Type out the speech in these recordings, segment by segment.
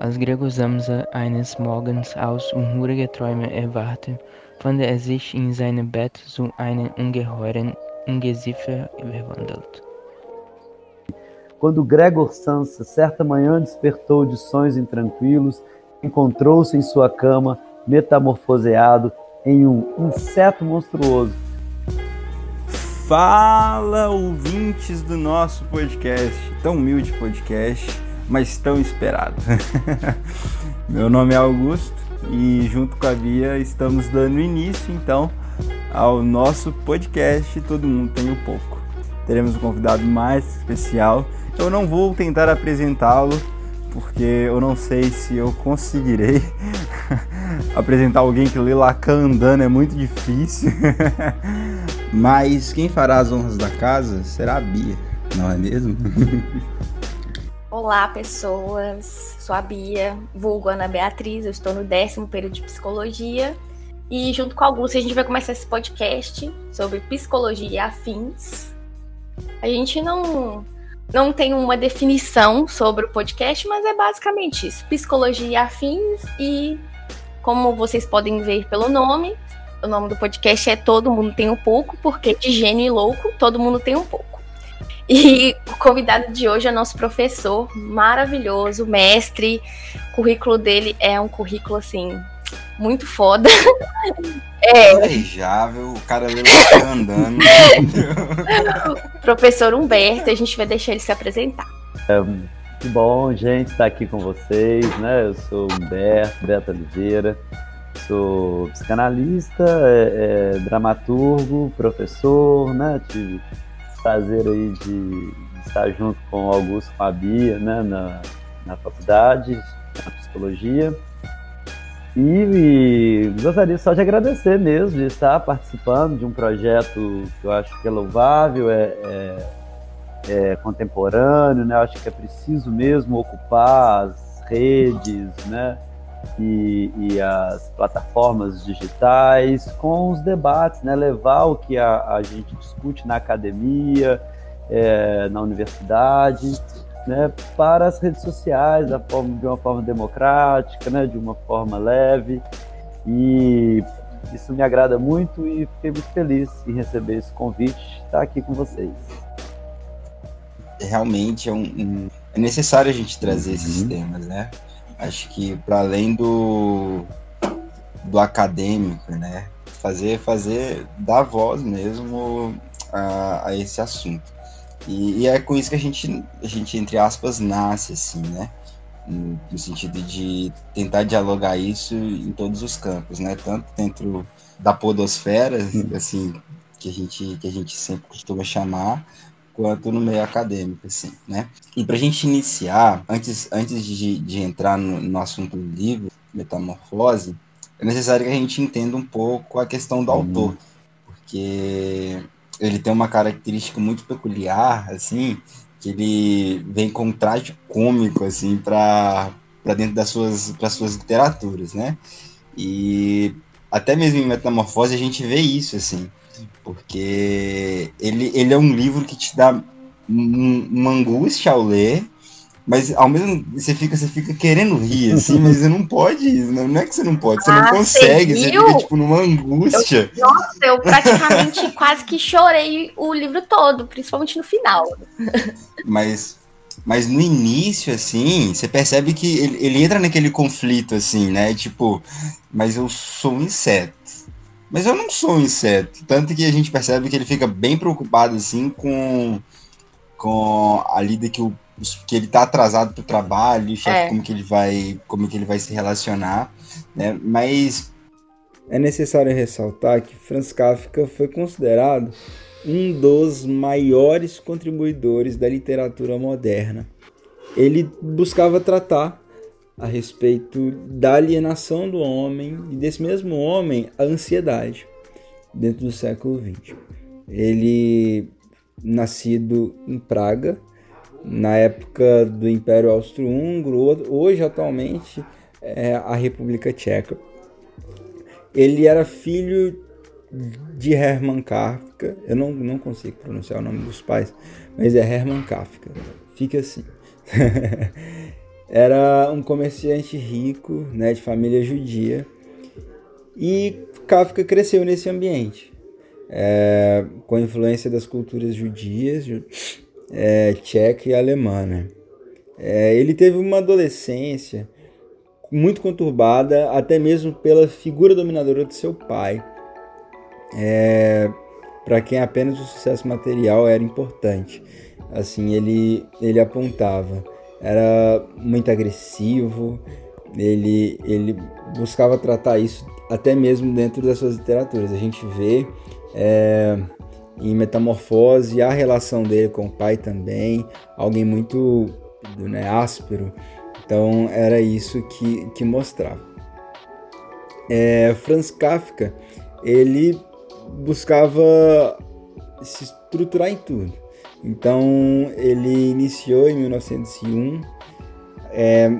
Als gregos Samsa eines Morgens aus unruhige Träume erwachte, fand er sich in seinem Bett zu einem ungeheuren Ungeziefer verwandelt. Quando Gregor Samsa certa manhã despertou de sonhos intranquilos, encontrou-se em sua cama metamorfoseado em um inseto monstruoso. Fala, ouvintes do nosso podcast, tão humilde podcast, mas tão esperado. Meu nome é Augusto e junto com a Bia estamos dando início então ao nosso podcast Todo Mundo Tem um Pouco. Teremos um convidado mais especial. Eu não vou tentar apresentá-lo porque eu não sei se eu conseguirei apresentar alguém que lê Lacan andando, é muito difícil. Mas quem fará as honras da casa será a Bia, não é mesmo? Olá, pessoas. Sou a Bia, vulgo Ana Beatriz. Eu estou no décimo período de psicologia. E junto com a Augusto, a gente vai começar esse podcast sobre psicologia e afins. A gente não não tem uma definição sobre o podcast, mas é basicamente isso: psicologia e afins. E como vocês podem ver pelo nome, o nome do podcast é Todo Mundo Tem um Pouco, porque de gênio e louco, todo mundo tem um pouco. E o convidado de hoje é nosso professor maravilhoso, mestre. O currículo dele é um currículo assim muito foda. É. Invejável, o cara ali andando. Professor Humberto, a gente vai deixar ele se apresentar. É, que bom, gente, estar aqui com vocês, né? Eu sou Humberto, Beto Oliveira, sou psicanalista, é, é, dramaturgo, professor, né? Tive prazer aí de, estar junto com o Augusto, com a Bia, né? Na, na faculdade, na psicologia. E, e, gostaria só de agradecer mesmo de estar participando de um projeto que eu acho que é louvável, é, é, é contemporâneo, né? Eu acho que é preciso mesmo ocupar as redes, né? E, e, as plataformas digitais com os debates, né? Levar o que a, a gente discute na academia, é, na universidade, né, para as redes sociais, da forma, de uma forma democrática, né, de uma forma leve. E isso me agrada muito e fiquei muito feliz em receber esse convite, estar aqui com vocês. Realmente é, um, um é necessário a gente trazer uhum. esses temas, né? Acho que para além do, do acadêmico, né? Fazer, fazer, dar voz mesmo a, a esse assunto. E, e, é com isso que a gente, a gente, entre aspas, nasce, assim, né? No, no, sentido de tentar dialogar isso em todos os campos, né? Tanto dentro da podosfera, assim, que a gente, que a gente sempre costuma chamar, quanto no meio acadêmico, assim, né? E para a gente iniciar, antes, antes de, de entrar no, no assunto do livro, Metamorfose, é necessário que a gente entenda um pouco a questão do uhum. autor, porque ele tem uma característica muito peculiar, assim, que ele vem com um traje cômico, assim, para dentro das suas, das suas literaturas, né? E até mesmo em Metamorfose a gente vê isso, assim, porque ele, ele é um livro que te dá uma angústia ao ler, mas ao mesmo você fica você fica querendo rir assim, mas você não pode, não, não é que você não pode, você ah, não consegue, você, você fica tipo numa angústia. Eu, nossa, eu praticamente quase que chorei o livro todo, principalmente no final. Mas mas no início assim, você percebe que ele, ele entra naquele conflito assim, né? Tipo, mas eu sou um inseto. Mas eu não sou um inseto, tanto que a gente percebe que ele fica bem preocupado assim com com a lida que o que ele está atrasado para o trabalho, é. como que ele vai, como que ele vai se relacionar, né? Mas é necessário ressaltar que Franz Kafka foi considerado um dos maiores contribuidores da literatura moderna. Ele buscava tratar a respeito da alienação do homem e desse mesmo homem a ansiedade dentro do século XX. Ele nascido em Praga na época do Império Austro-Húngaro, hoje atualmente é a República Tcheca. Ele era filho de Hermann Kafka, eu não, não consigo pronunciar o nome dos pais, mas é Hermann Kafka, fica assim. era um comerciante rico, né, de família judia, e Kafka cresceu nesse ambiente, é, com a influência das culturas judias, é, tcheca e alemã. Né? É, ele teve uma adolescência muito conturbada, até mesmo pela figura dominadora de seu pai, é, para quem apenas o sucesso material era importante. Assim, ele, ele apontava. Era muito agressivo, ele, ele buscava tratar isso até mesmo dentro das suas literaturas. A gente vê é, em Metamorfose a relação dele com o pai também, alguém muito né, áspero. Então era isso que, que mostrava. É, Franz Kafka, ele buscava se estruturar em tudo. Então ele iniciou em 1901 é,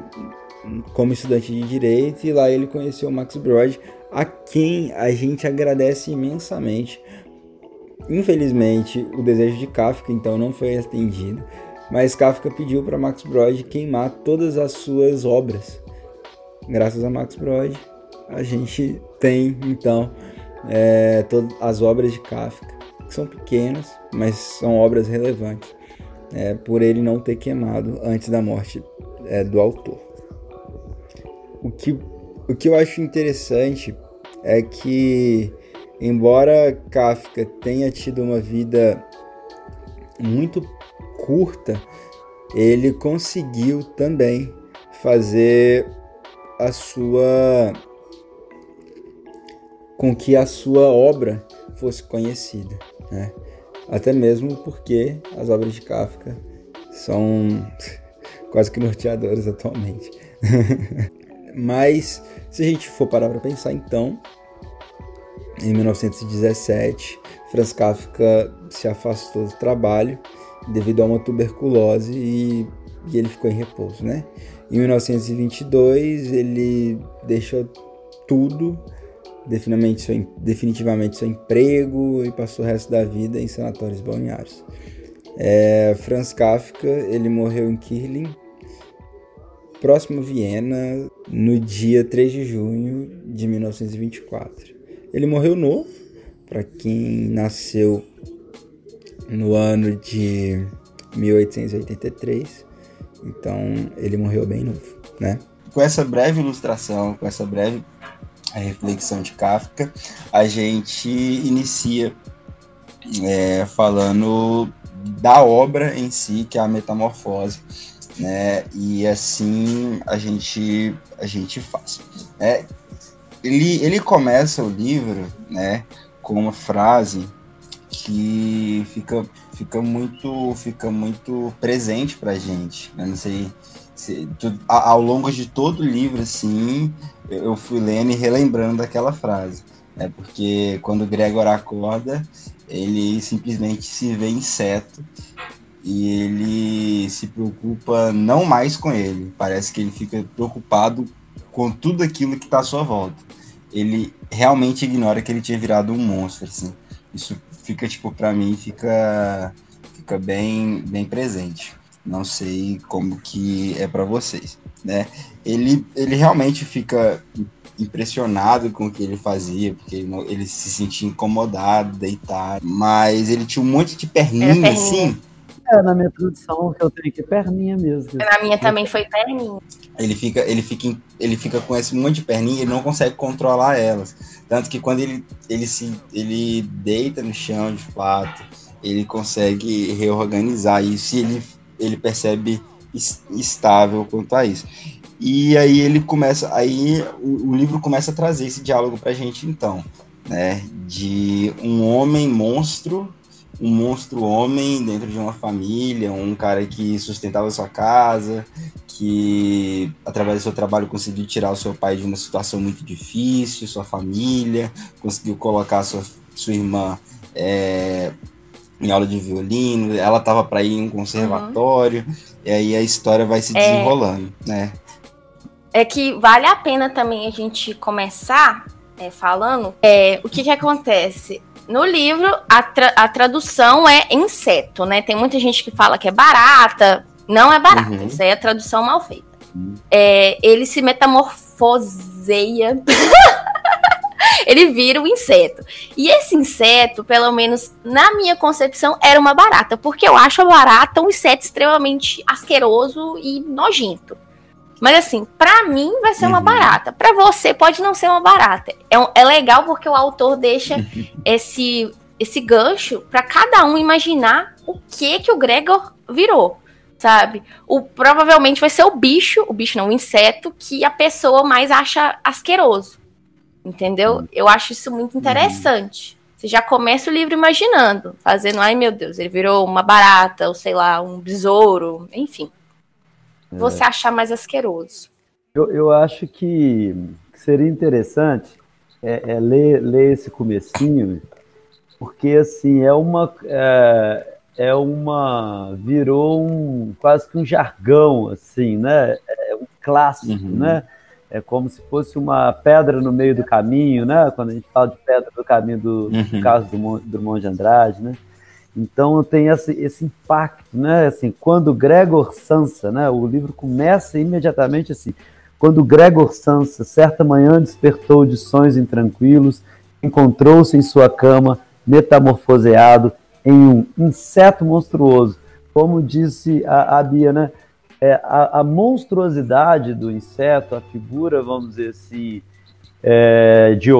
como estudante de direito e lá ele conheceu Max Brod, a quem a gente agradece imensamente. Infelizmente, o desejo de Kafka então não foi atendido, mas Kafka pediu para Max Brod queimar todas as suas obras. Graças a Max Brod, a gente tem então é, todas as obras de Kafka, que são pequenas, mas são obras relevantes, é, por ele não ter queimado antes da morte é, do autor. O que, o que eu acho interessante é que, embora Kafka tenha tido uma vida muito curta, ele conseguiu também fazer a sua com que a sua obra fosse conhecida, né? Até mesmo porque as obras de Kafka são quase que norteadoras atualmente. Mas se a gente for parar para pensar, então, em 1917, Franz Kafka se afastou do trabalho devido a uma tuberculose e, e ele ficou em repouso, né? Em 1922 ele deixou tudo definitivamente seu, definitivamente seu emprego e passou o resto da vida em sanatórios balneários. É, Franz Kafka, ele morreu em Kirling, próximo a Viena, no dia 3 de junho de 1924. Ele morreu novo, para quem nasceu no ano de 1883, então ele morreu bem novo, né? Com essa breve ilustração, com essa breve a reflexão de Kafka, a gente inicia é, falando da obra em si, que é a metamorfose, né? E assim a gente a gente faz. É, ele, ele começa o livro, né, com uma frase que fica, fica muito fica muito presente para gente. Eu não sei ao longo de todo o livro, assim, eu fui lendo e relembrando daquela frase. Né? Porque quando o Gregor acorda, ele simplesmente se vê inseto e ele se preocupa não mais com ele. Parece que ele fica preocupado com tudo aquilo que está à sua volta. Ele realmente ignora que ele tinha virado um monstro, assim. Isso fica, tipo, para mim, fica, fica bem, bem presente. Não sei como que é para vocês, né? Ele, ele realmente fica impressionado com o que ele fazia, porque ele, ele se sentia incomodado, deitado, mas ele tinha um monte de perninha, perninha. assim. É, na minha tradução que eu tenho aqui, perninha mesmo. Na minha também foi perninha. Ele fica, ele fica, ele fica com esse monte de perninha, ele não consegue controlar elas. Tanto que quando ele, ele se ele deita no chão de fato, ele consegue reorganizar isso e ele ele percebe estável quanto a isso. E aí ele começa, aí o, o livro começa a trazer esse diálogo pra gente então, né, de um homem monstro, um monstro homem dentro de uma família, um cara que sustentava sua casa, que através do seu trabalho conseguiu tirar o seu pai de uma situação muito difícil, sua família, conseguiu colocar sua, sua irmã é, em aula de violino, ela estava para ir em um conservatório, uhum. e aí a história vai se é. desenrolando, é, né? É que vale a pena também a gente começar é, falando é, o que, que acontece. No livro, a, tra a tradução é inseto, né? Tem muita gente que fala que é barata. Não é barata, uhum. isso aí é tradução mal feita. é, ele se metamorfoseia. ele vira um inseto. E esse inseto, pelo menos na minha concepção, era uma barata, porque eu acho a barata um inseto extremamente asqueroso e nojento. Mas assim, para mim vai ser uma uhum. barata. Para você pode não ser uma barata. É, um, é legal porque o autor deixa esse esse gancho para cada um imaginar o que que o Gregor virou, sabe? O provavelmente vai ser o bicho, o bicho não, o inseto que a pessoa mais acha asqueroso. Entendeu? Uhum. Eu acho isso muito interessante. Você já começa o livro imaginando, fazendo, ai meu Deus, ele virou uma barata, ou sei lá, um besouro, enfim. É. Você achar mais asqueroso. Eu, eu acho que seria interessante é, é ler, ler esse comecinho, porque assim, é uma. É, é uma. virou um quase que um jargão, assim, né? É um clássico, uhum. né? É como se fosse uma pedra no meio do caminho, né? Quando a gente fala de pedra no caminho do, uhum. do caso do, do Monte Andrade, né? Então tem esse, esse impacto, né? Assim, quando Gregor Sansa, né? O livro começa imediatamente assim. Quando Gregor Sansa, certa manhã, despertou de sonhos intranquilos, encontrou-se em sua cama, metamorfoseado em um inseto monstruoso. Como disse a, a Bia, né? É, a, a, monstruosidade do inseto, a figura, vamos dizer assim, é, de,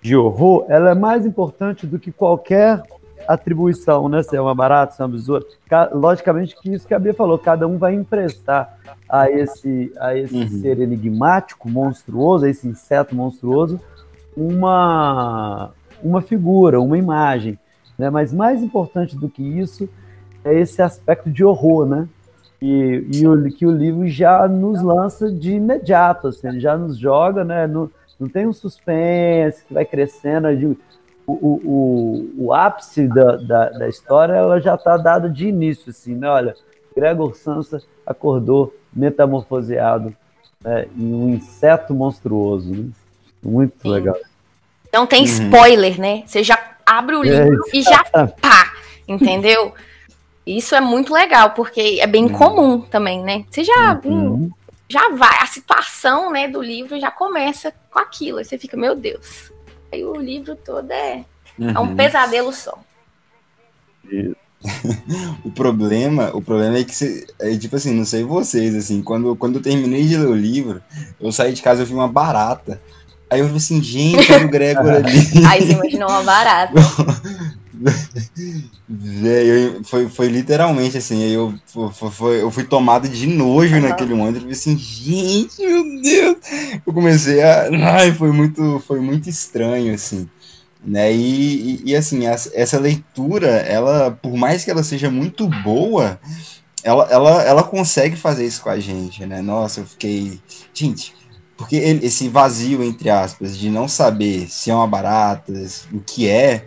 de horror, ela é mais importante do que qualquer atribuição, né? Se é uma barata, se é uma besoura. Logicamente que isso que a Bia falou, cada um vai emprestar a esse, a esse uhum. ser enigmático, monstruoso, a esse inseto monstruoso, uma, uma figura, uma imagem. Né? Mas mais importante do que isso é esse aspecto de horror, né? E, e o, que o livro já nos lança de imediato, assim, ele já nos joga, né? No, não tem um suspense que vai crescendo. De, o, o, o, o ápice da, da, da, história ela já está dado de início, assim, né? Olha, Gregor Sansa acordou metamorfoseado né, em um inseto monstruoso. Né? Muito Sim. legal. Não tem uhum. spoiler, né? Você já abre o é, livro é, e já pá, entendeu? Isso é muito legal, porque é bem uhum. comum também, né? Você já, uhum. hum, já vai, a situação né, do livro já começa com aquilo. Aí você fica, meu Deus. Aí o livro todo é, uhum. é um uhum. pesadelo só. o problema, o problema é que você, é, tipo assim, não sei vocês, assim, quando, quando eu terminei de ler o livro, eu saí de casa, eu vi uma barata. Aí eu falei assim, gente, olha o Gregor ali. Aí você imaginou uma barata. Véio, foi, foi literalmente assim, eu, foi, eu fui tomado de nojo uhum. naquele momento, eu falei assim, gente, meu Deus! Eu comecei a. Ai, foi muito, foi muito estranho, assim. Né? E, e, e assim, essa leitura, ela, por mais que ela seja muito boa, ela, ela, ela consegue fazer isso com a gente, né? Nossa, eu fiquei. Gente, porque ele, esse vazio, entre aspas, de não saber se é uma barata, o que é,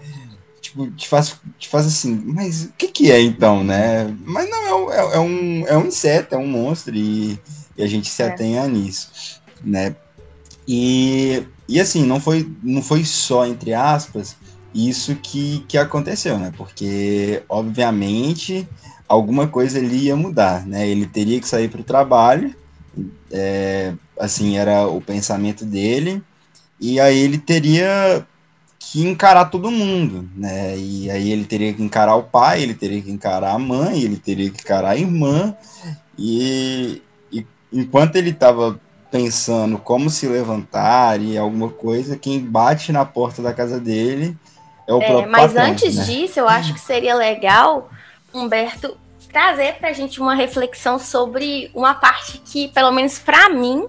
tipo, te faz, te faz assim, mas o que, que é então, né? Mas não, é, é, é um, é um inseto, é um monstro, e, e a gente se é. atenha nisso, né? E, e assim, não foi, não foi só, entre aspas, isso que, que aconteceu, né? Porque, obviamente, alguma coisa ali ia mudar, né? Ele teria que sair para o trabalho, é, assim, era o pensamento dele, e aí ele teria que encarar todo mundo, né? E aí ele teria que encarar o pai, ele teria que encarar a mãe, ele teria que encarar a irmã, e, e enquanto ele estava pensando como se levantar e alguma coisa, quem bate na porta da casa dele é o é, próprio Mas patrão, antes né? disso, eu acho que seria legal, Humberto, trazer para a gente uma reflexão sobre uma parte que, pelo menos para mim,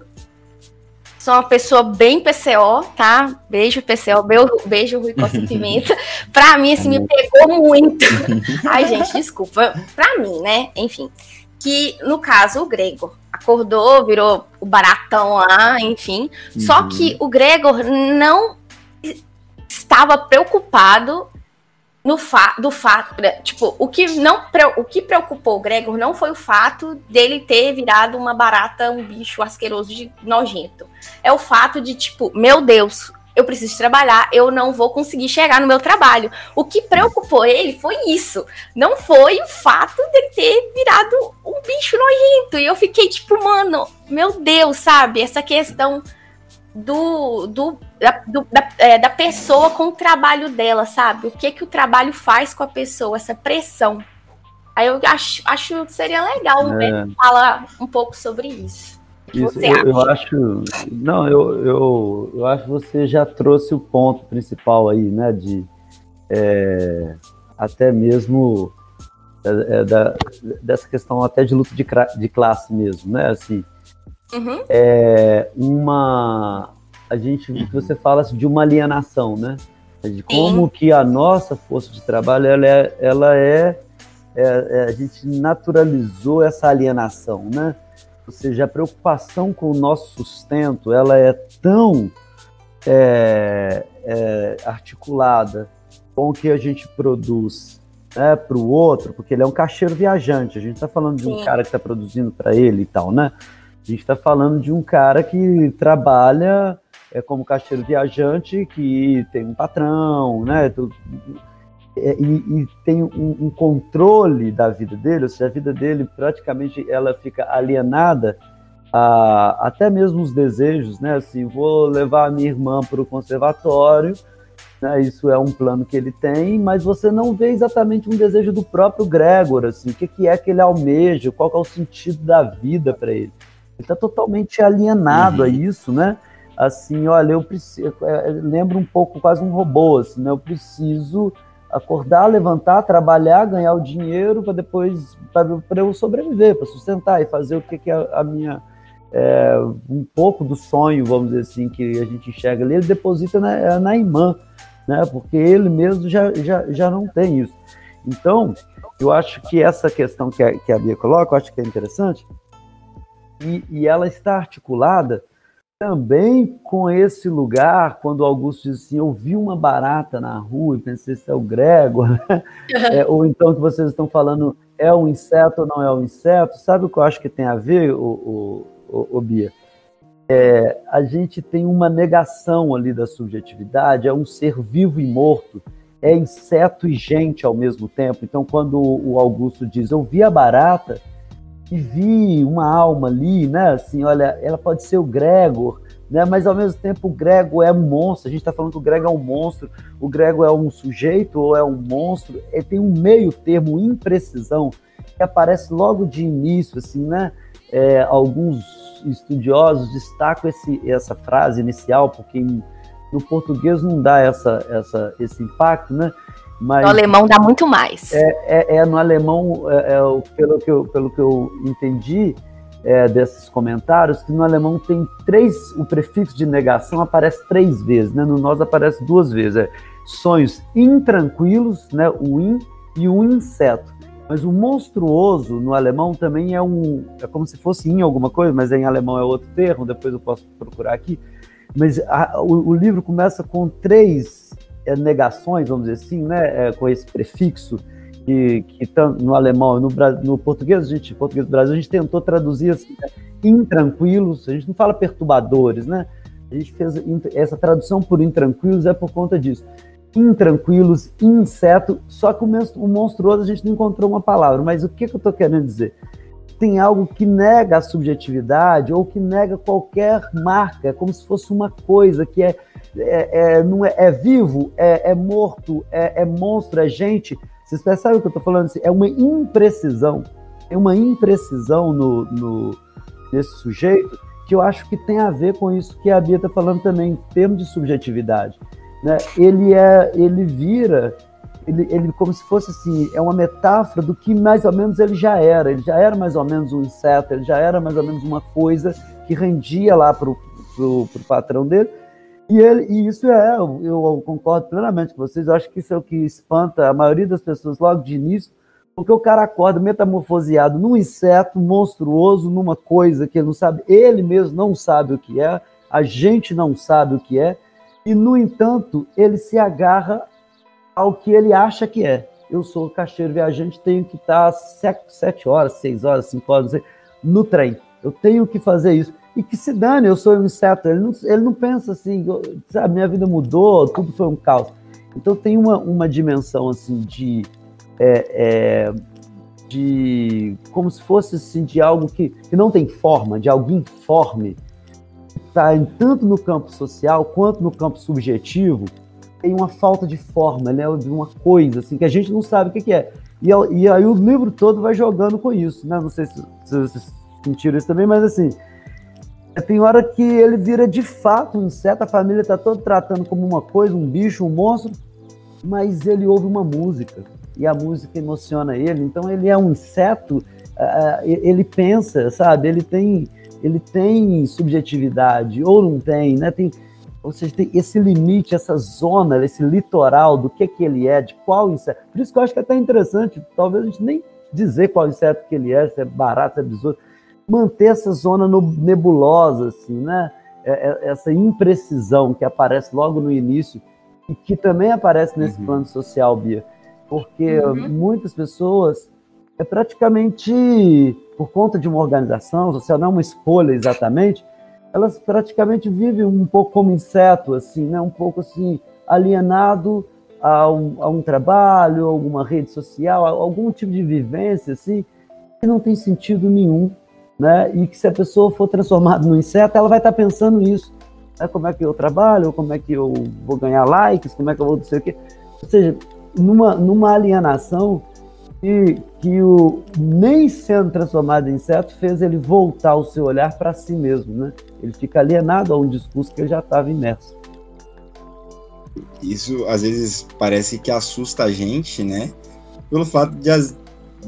Sou uma pessoa bem PCO, tá? Beijo, PCO. Beijo, Rui Costa Pimenta. pra mim, assim, me pegou muito. Ai, gente, desculpa. Pra mim, né? Enfim. Que, no caso, o Gregor acordou, virou o baratão lá, enfim. Uhum. Só que o Gregor não estava preocupado no fa do fato, né, tipo, o que não o que preocupou o Gregor não foi o fato dele ter virado uma barata, um bicho asqueroso de nojento. É o fato de tipo, meu Deus, eu preciso trabalhar, eu não vou conseguir chegar no meu trabalho. O que preocupou ele foi isso. Não foi o fato dele ter virado um bicho nojento, E eu fiquei tipo, mano, meu Deus, sabe? Essa questão do, do, da, do da, é, da, pessoa com o trabalho dela, sabe? O que que o trabalho faz com a pessoa, essa pressão. Aí eu acho, acho que seria legal é. falar um pouco sobre isso. Isso, eu, eu, acho. Não, eu, eu, eu acho que você já trouxe o ponto principal aí, né? De é, até mesmo é, é da, dessa questão até de luta de, de classe mesmo, né? Assim, uhum. é uma a gente você fala de uma alienação, né? De como Sim. que a nossa força de trabalho ela é, ela é, é, é, a gente naturalizou essa alienação, né? Ou seja, a preocupação com o nosso sustento ela é tão é, é articulada com o que a gente produz né, para o outro, porque ele é um caixeiro viajante. A gente está falando de Sim. um cara que está produzindo para ele e tal, né? A gente está falando de um cara que trabalha é, como caixeiro viajante, que tem um patrão, né? É, e, e, tem um, um, controle da vida dele, ou seja, a vida dele praticamente ela fica alienada a, até mesmo os desejos, né? Assim, vou levar a minha irmã para o conservatório, né? Isso é um plano que ele tem, mas você não vê exatamente um desejo do próprio Gregor, assim, o que, que é que ele almeja, qual é o sentido da vida para ele. Ele está totalmente alienado uhum. a isso, né? Assim, olha, eu preciso, é, lembro um pouco quase um robô, assim, né? Eu preciso acordar, levantar, trabalhar, ganhar o dinheiro para depois para eu sobreviver, para sustentar e fazer o que, que é a minha é, um pouco do sonho, vamos dizer assim, que a gente enxerga ali, ele deposita na, na imã, né? Porque ele mesmo já, já, já não tem isso. Então, eu acho que essa questão que a, que a Bia coloca, eu acho que é interessante, e, e ela está articulada também com esse lugar, quando Augusto diz assim, eu vi uma barata na rua e pensei se é o Gregor, né? é, ou então que vocês estão falando é um inseto ou não é um inseto, sabe o que eu acho que tem a ver, o, o, o, o Bia? É, a gente tem uma negação ali da subjetividade, é um ser vivo e morto, é inseto e gente ao mesmo tempo. Então, quando o Augusto diz, eu vi a barata e vi uma alma ali, né? Assim, olha, ela pode ser o Gregor, né? Mas ao mesmo tempo o Gregor é um monstro. A gente está falando que o Gregor é um monstro, o Gregor é um sujeito ou é um monstro. Ele tem um meio termo, imprecisão, que aparece logo de início, assim, né? É, alguns estudiosos destacam esse, essa frase inicial, porque em, no português não dá essa, essa, esse impacto, né? Mas no alemão dá muito mais. É, é, é no alemão, é, é pelo, que eu, pelo que eu entendi é, desses comentários, que no alemão tem três, o prefixo de negação aparece três vezes, né? No nós aparece duas vezes. É sonhos intranquilos, né? O in e o inseto. Mas o monstruoso no alemão também é um. É como se fosse em alguma coisa, mas em alemão é outro termo, depois eu posso procurar aqui. Mas a, o, o, livro começa com três negações, vamos dizer assim, né? É, com esse prefixo, que, que tá no alemão no, no português, a gente, português do Brasil, a gente tentou traduzir assim, né, intranquilos, a gente não fala perturbadores, né? A gente fez essa tradução por intranquilos é por conta disso intranquilos, inseto, só que o monstruoso a gente não encontrou uma palavra, mas o que, que eu estou querendo dizer? Tem algo que nega a subjetividade ou que nega qualquer marca, como se fosse uma coisa que é, é, é não é, é, vivo, é, é morto, é, é, monstro, é gente. Vocês percebem o que eu estou falando? É uma imprecisão, é uma imprecisão no, no, nesse sujeito que eu acho que tem a ver com isso que a Bia está falando também, em termos de subjetividade né, ele é, ele vira, ele, ele como se fosse assim, é uma metáfora do que mais ou menos ele já era. Ele já era mais ou menos um inseto, ele já era mais ou menos uma coisa que rendia lá para o patrão dele. E, ele, e isso é, eu, eu concordo plenamente com vocês, eu acho que isso é o que espanta a maioria das pessoas logo de início, porque o cara acorda metamorfoseado num inseto monstruoso, numa coisa que ele não sabe, ele mesmo não sabe o que é, a gente não sabe o que é, e, no entanto, ele se agarra ao que ele acha que é. Eu sou caixeiro viajante, tenho que estar sete horas, seis horas, cinco horas, sei, no trem. Eu tenho que fazer isso. E que se dane, eu sou um inseto. Ele não, ele não pensa assim, sabe, minha vida mudou, tudo foi um caos. Então tem uma, uma dimensão assim de é, é, de como se fosse assim, de algo que, que não tem forma, de algo informe, está tanto no campo social quanto no campo subjetivo, tem uma falta de forma, né, de uma coisa assim que a gente não sabe o que, que é. E, e, aí o livro todo vai jogando com isso, né? Não sei se, se vocês sentiram isso também, mas assim, tem hora que ele vira de fato um inseto, a família está toda tratando como uma coisa, um bicho, um monstro, mas ele ouve uma música e a música emociona ele. Então ele é um inseto, uh, ele pensa, sabe? Ele tem, ele tem subjetividade ou não tem, né? Tem, ou seja, tem esse limite, essa zona, esse litoral do que que ele é, de qual inseto. Por isso que eu acho que é até interessante, talvez a gente nem dizer qual inseto que ele é, se é barato, se é besouro, manter essa zona nebulosa, assim, né? É, é, essa imprecisão que aparece logo no início e que também aparece nesse uhum. plano social, Bia porque uhum. muitas pessoas é praticamente por conta de uma organização social, não é uma escolha exatamente, elas praticamente vivem um pouco como inseto, assim, né? Um pouco assim alienado a um, a um trabalho, a alguma rede social, a algum tipo de vivência, assim, que não tem sentido nenhum, né? E que se a pessoa for transformada no inseto, ela vai estar pensando nisso, né? Como é que eu trabalho? Como é que eu vou ganhar likes? Como é que eu vou não sei o quê? Ou seja, numa, numa alienação que, que o, nem sendo transformado em inseto fez ele voltar o seu olhar para si mesmo, né? Ele fica alienado a um discurso que ele já estava imerso. Isso às vezes parece que assusta a gente, né? Pelo fato de,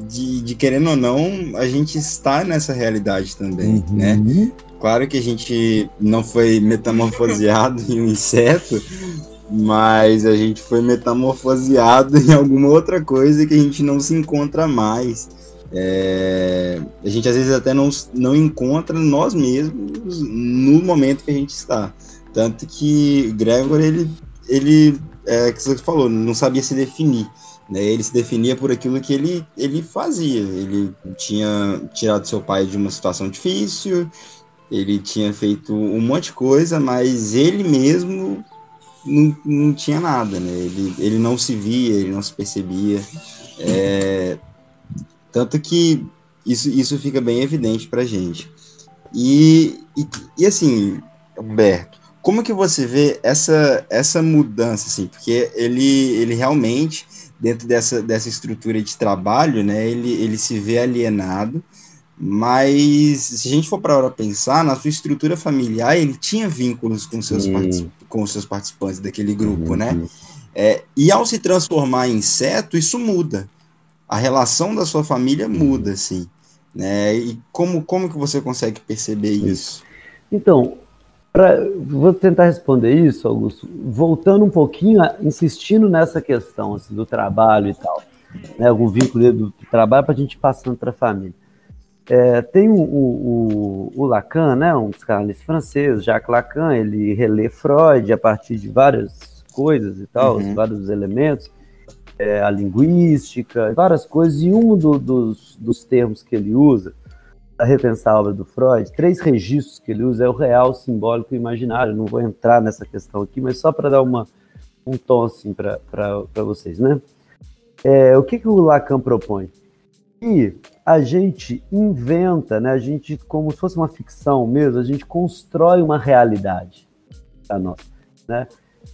de, de querendo ou não, a gente está nessa realidade também, uhum. né? Claro que a gente não foi metamorfoseado em um inseto, mas a gente foi metamorfoseado em alguma outra coisa que a gente não se encontra mais. É, a gente às vezes até não, não encontra nós mesmos no momento que a gente está. Tanto que Gregor, ele, ele é, que você falou, não sabia se definir. Né? Ele se definia por aquilo que ele, ele fazia. Ele tinha tirado seu pai de uma situação difícil, ele tinha feito um monte de coisa, mas ele mesmo não, não tinha nada, né? Ele, ele não se via, ele não se percebia. É, tanto que isso, isso fica bem evidente pra gente. E, e, e, assim, Humberto, como que você vê essa, essa mudança, assim? Porque ele, ele realmente, dentro dessa, dessa estrutura de trabalho, né, ele, ele se vê alienado, mas se a gente for para pensar, na sua estrutura familiar, ele tinha vínculos com seus, com seus participantes daquele grupo, né? uhum. né? É, e ao se transformar em inseto, isso muda. A relação da sua família uhum. muda, assim. Né? E como, como que você consegue perceber isso? Então, pra, vou tentar responder isso, Augusto, voltando um pouquinho, insistindo nessa questão assim, do trabalho e tal, né, algum vínculo do trabalho para a gente ir passando para a família. É, tem o, o, o, Lacan, né, um psicanalista francês, Jacques Lacan, ele relê Freud a partir de várias coisas e tal, uhum. vários elementos, é, a linguística, várias coisas, e um do, dos, dos termos que ele usa para repensar a obra do Freud, três registros que ele usa é o real, simbólico e imaginário. Não vou entrar nessa questão aqui, mas só para dar uma, um tom assim para vocês, né? É, o que, que o Lacan propõe? E a gente inventa, né? A gente, como se fosse uma ficção mesmo, a gente constrói uma realidade a nossa, né?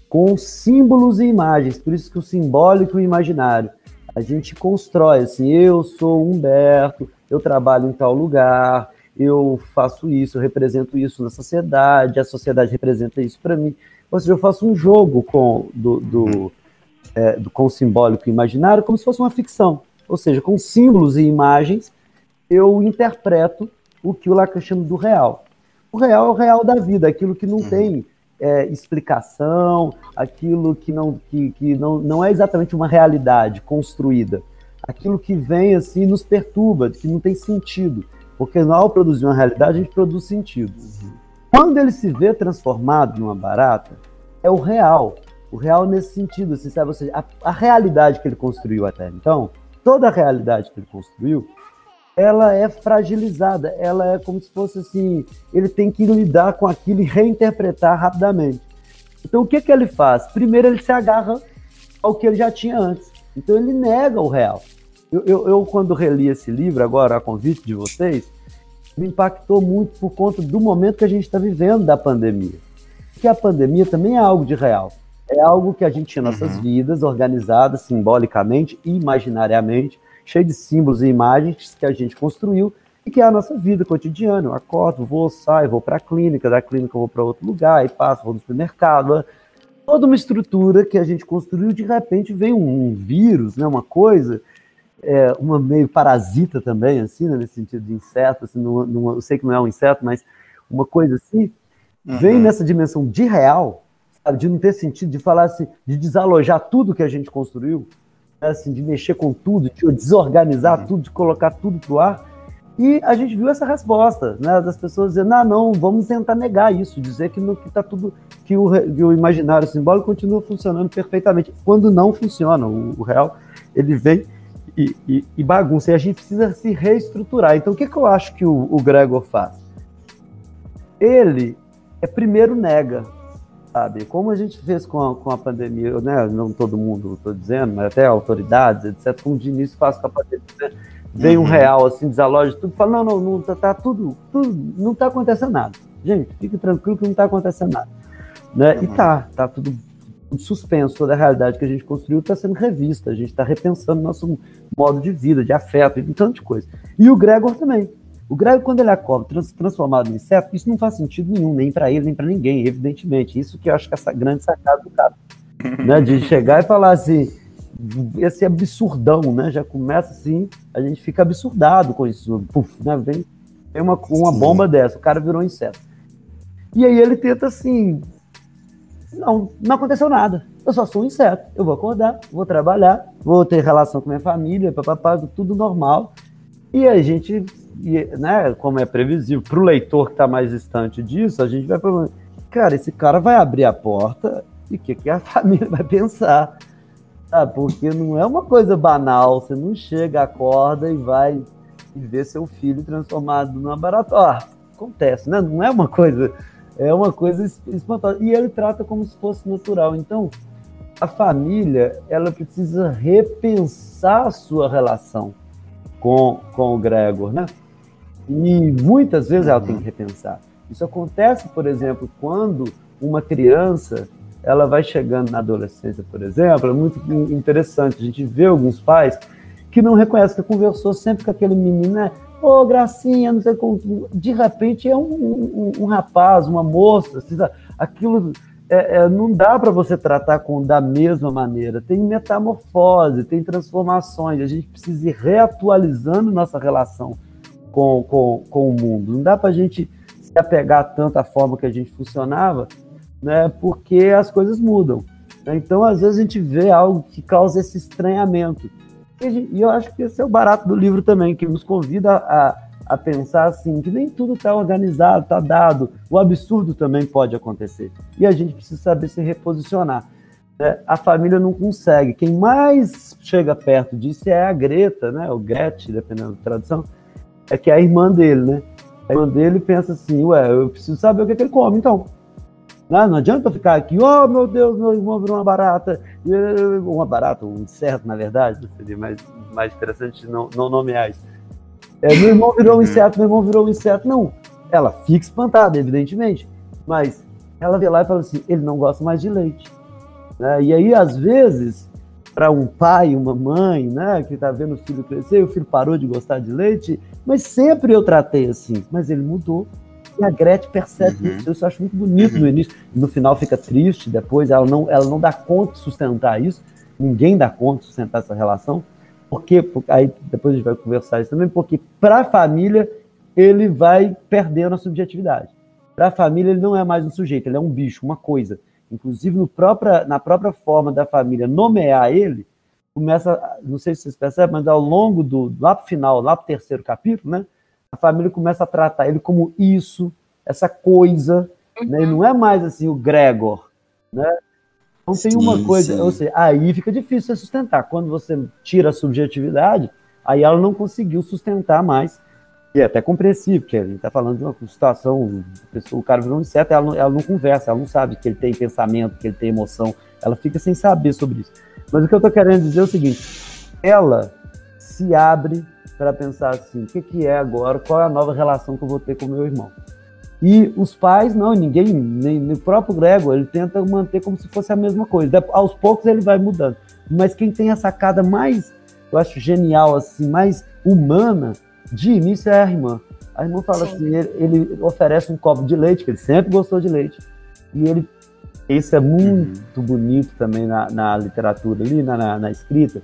Com símbolos e imagens, por isso que o simbólico e o imaginário. A gente constrói assim, eu sou Humberto, eu trabalho em tal lugar, eu faço isso, eu represento isso na sociedade, a sociedade representa isso para mim. Ou seja, eu faço um jogo com, do, do, é, do, com o simbólico e imaginário como se fosse uma ficção. Ou seja, com símbolos e imagens, eu interpreto o que o Lacan chama do real. O real é o real da vida, aquilo que não uhum. tem é, explicação, aquilo que, não, que, que não, não é exatamente uma realidade construída. Aquilo que vem assim nos perturba, que não tem sentido. Porque ao produzir uma realidade, a gente produz sentido. Uhum. Quando ele se vê transformado numa barata, é o real. O real nesse sentido, assim, sabe? Ou seja, a, a realidade que ele construiu até então toda a realidade que ele construiu, ela é fragilizada, ela é como se fosse assim, ele tem que lidar com aquilo e reinterpretar rapidamente. Então o que que ele faz? Primeiro ele se agarra ao que ele já tinha antes. Então ele nega o real. Eu, eu, eu, quando reli esse livro, agora a convite de vocês, me impactou muito por conta do momento que a gente está vivendo da pandemia. Porque a pandemia também é algo de real. É algo que a gente tinha nossas uhum. vidas organizadas simbolicamente e imaginariamente, cheio de símbolos e imagens que a gente construiu e que é a nossa vida cotidiana. Eu acordo, vou, saio, vou para a clínica, da clínica eu vou para outro lugar, aí passo, vou no supermercado. Toda uma estrutura que a gente construiu, de repente vem um, um vírus, né, uma coisa, é, uma meio parasita também, assim, né, nesse sentido de inseto, assim, numa, eu sei que não é um inseto, mas uma coisa assim, uhum. vem nessa dimensão de real, de não ter sentido, de falar assim, de desalojar tudo que a gente construiu, né, assim, de mexer com tudo, de desorganizar uhum. tudo, de colocar tudo pro ar, e a gente viu essa resposta, né, das pessoas dizendo, ah, não, vamos tentar negar isso, dizer que está que tá tudo, que o, que o, imaginário simbólico continua funcionando perfeitamente, quando não funciona, o, o real, ele vem e, e, e, bagunça, e a gente precisa se reestruturar. Então, o que, que eu acho que o, o Gregor faz? Ele, é primeiro, nega, sabe, como a gente fez com a, com a pandemia, né, não todo mundo, estou dizendo, mas até autoridades, etc., como de início faz com a pandemia, né? vem uhum. um real, assim, desaloja tudo, fala, não, não, não tá, tá, tudo, tudo, não tá acontecendo nada. Gente, fique tranquilo que não tá acontecendo nada. Né? Uhum. E tá, tá tudo, suspenso, toda a realidade que a gente construiu está sendo revista, a gente está repensando nosso modo de vida, de afeto, e tanto de coisa. E o Gregor também. O Gregor, quando ele acorda trans, transformado em inseto, isso não faz sentido nenhum, nem para ele, nem para ninguém, evidentemente. Isso que eu acho que é essa grande sacada do cara. né? De chegar e falar assim, esse absurdão, né? Já começa assim, a gente fica absurdado com isso. Puf, né? Vem, vem uma, uma bomba dessa, o cara virou um inseto. E aí ele tenta assim. Não, não aconteceu nada. Eu só sou um inseto. Eu vou acordar, vou trabalhar, vou ter relação com minha família, papapá, tudo normal. E a gente, né, como é previsível, para o leitor que está mais distante disso, a gente vai falar, cara, esse cara vai abrir a porta e o que, que a família vai pensar? Ah, porque não é uma coisa banal. Você não chega, acorda e vai vê seu filho transformado numa barata. Ah, acontece, né? Não é uma coisa. É uma coisa espantosa. E ele trata como se fosse natural. Então, a família, ela precisa repensar a sua relação com, com o Gregor, né? E muitas vezes ela tem que repensar. Isso acontece, por exemplo, quando uma criança ela vai chegando na adolescência, por exemplo, é muito interessante. A gente vê alguns pais que não reconhecem, que conversou sempre com aquele menino, né? Ô, oh, gracinha, não sei como. De repente é um, um, um rapaz, uma moça, assim, aquilo é, é, não dá para você tratar com da mesma maneira. Tem metamorfose, tem transformações. A gente precisa ir reatualizando nossa relação com, com, com o mundo. Não dá para a gente se apegar tanto à forma que a gente funcionava né? Porque as coisas mudam. Né? Então, às vezes, a gente vê algo que causa esse estranhamento. E, eu acho que esse é o barato do livro também, que nos convida a, a pensar assim, que nem tudo está organizado, está dado. O absurdo também pode acontecer. E a gente precisa saber se reposicionar. Né? A família não consegue. Quem mais chega perto disso é a Greta, né? O Gretchen, dependendo da tradução, é que é a irmã dele, né? A irmã dele pensa assim, ué, eu preciso saber o que, é que ele come, então. Não, não adianta ficar aqui, oh meu Deus, meu irmão virou uma barata. Uma barata, um inseto, na verdade, seria mais, mais interessante não, não nomear isso. É, meu irmão virou um inseto, meu irmão virou um inseto. Não, ela fica espantada, evidentemente, mas ela vê lá e fala assim: ele não gosta mais de leite. Né? E aí, às vezes, para um pai, uma mãe, né, que está vendo o filho crescer, o filho parou de gostar de leite, mas sempre eu tratei assim, mas ele mudou. E a Gretchen percebe uhum. isso. Isso eu acho muito bonito no início. No final fica triste, depois ela não, ela não dá conta de sustentar isso. Ninguém dá conta de sustentar essa relação. Porque, aí depois a gente vai conversar isso também, porque para a família ele vai perdendo a subjetividade. Para a família ele não é mais um sujeito, ele é um bicho, uma coisa. Inclusive no própria, na própria forma da família nomear ele, começa, não sei se vocês percebem, mas ao longo do, lá para o final, lá para o terceiro capítulo, né, a família começa a tratar ele como isso, essa coisa, uhum. né? Ele não é mais assim o Gregor, né? Então tem sim, uma coisa, sim. ou seja, aí fica difícil você sustentar. Quando você tira a subjetividade, aí ela não conseguiu sustentar mais. E é até compreensível, porque a gente está falando de uma situação, o cara virou um inseto, ela não, ela não conversa, ela não sabe que ele tem pensamento, que ele tem emoção, ela fica sem saber sobre isso. Mas o que eu estou querendo dizer é o seguinte: ela se abre para pensar assim, o que, que é agora, qual é a nova relação que eu vou ter com meu irmão. E os pais, não, ninguém, nem o próprio Gregor, ele tenta manter como se fosse a mesma coisa. Aos poucos ele vai mudando. Mas quem tem a sacada mais, eu acho genial, assim, mais humana, de início é a irmã. A irmã fala Sim. assim, ele, ele, oferece um copo de leite, que ele sempre gostou de leite. E ele, isso é muito uhum. bonito também na, na literatura ali, na, na, na escrita,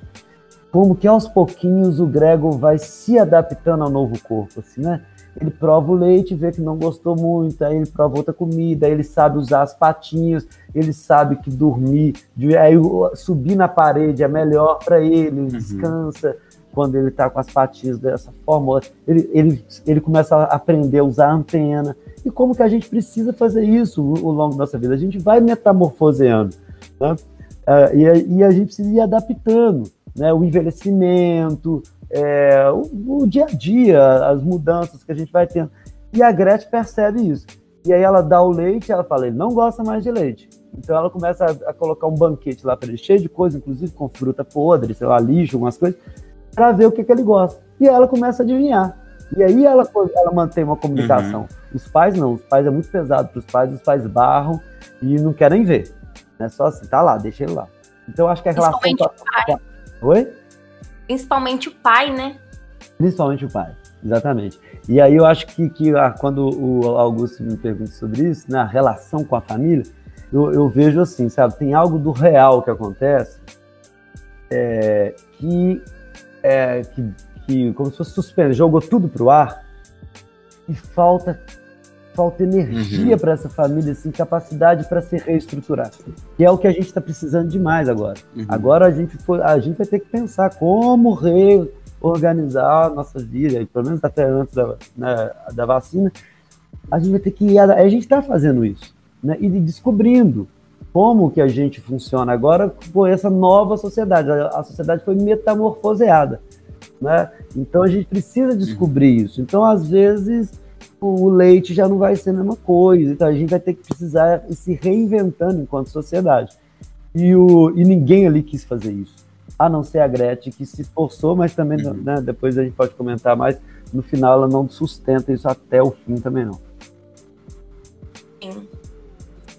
como que aos pouquinhos o Gregor vai se adaptando ao novo corpo, assim, né? Ele prova o leite, vê que não gostou muito, aí ele prova outra comida, aí ele sabe usar as patinhas, ele sabe que dormir, aí subir na parede é melhor para ele, ele uhum. descansa quando ele está com as patinhas dessa forma. Ele, ele, ele começa a aprender a usar a antena. E como que a gente precisa fazer isso ao longo da nossa vida? A gente vai metamorfoseando, né? Uh, e, e, a gente precisa ir adaptando, né? O envelhecimento, é, o, o, dia a dia, as mudanças que a gente vai tendo. E a Gretchen percebe isso. E aí ela dá o leite, ela fala, ele não gosta mais de leite. Então ela começa a, a colocar um banquete lá para ele, cheio de coisa, inclusive com fruta podre, sei lá, lixo, algumas coisas, para ver o que, que ele gosta. E ela começa a adivinhar. E aí ela, ela mantém uma comunicação. Uhum. Os pais não, os pais é muito pesado para os pais, os pais barram e não querem ver. É só assim, tá lá, deixa ele lá. Então acho que a relação. Com a... Oi? Principalmente o pai, né? Principalmente o pai, exatamente. E aí eu acho que, que ah, quando o Augusto me pergunta sobre isso, na relação com a família, eu, eu, vejo assim, sabe, tem algo do real que acontece é, que, é, que, que, como se fosse suspenso, jogou tudo pro ar e falta falta energia uhum. para essa família, assim, capacidade para se reestruturar, que é o que a gente está precisando demais agora. Uhum. Agora a gente, foi, a gente vai ter que pensar como reorganizar a nossa vida, pelo menos até antes da, né, da vacina, a gente vai ter que ir, a gente está fazendo isso, né, e descobrindo como que a gente funciona agora com essa nova sociedade. A, a sociedade foi metamorfoseada, né? Então a gente precisa descobrir uhum. isso. Então às vezes o leite já não vai ser a mesma coisa. Então a gente vai ter que precisar ir se reinventando enquanto sociedade. E, o, e ninguém ali quis fazer isso. A não ser a Gretchen, que se esforçou, mas também, uhum. né, depois a gente pode comentar mais, no final ela não sustenta isso até o fim também não. Sim.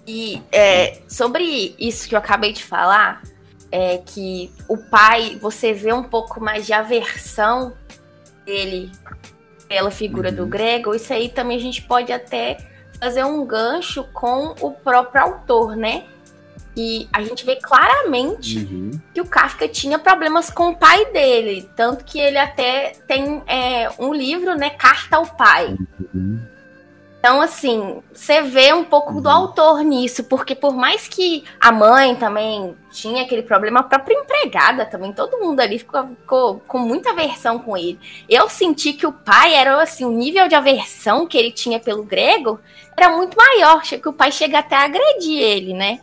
E é, sobre isso que eu acabei de falar, é que o pai, você vê um pouco mais de aversão dele pela figura uhum. do Gregor, isso aí também a gente pode até fazer um gancho com o próprio autor, né? E a gente vê claramente uhum. que o Kafka tinha problemas com o pai dele, tanto que ele até tem é, um livro, né, Carta ao Pai. Uhum. Então, assim, você vê um pouco uhum. do autor nisso, porque por mais que a mãe também tinha aquele problema, a própria empregada também, todo mundo ali ficou, ficou com muita aversão com ele. Eu senti que o pai era, assim, o nível de aversão que ele tinha pelo grego era muito maior, que o pai chega até a agredir ele, né?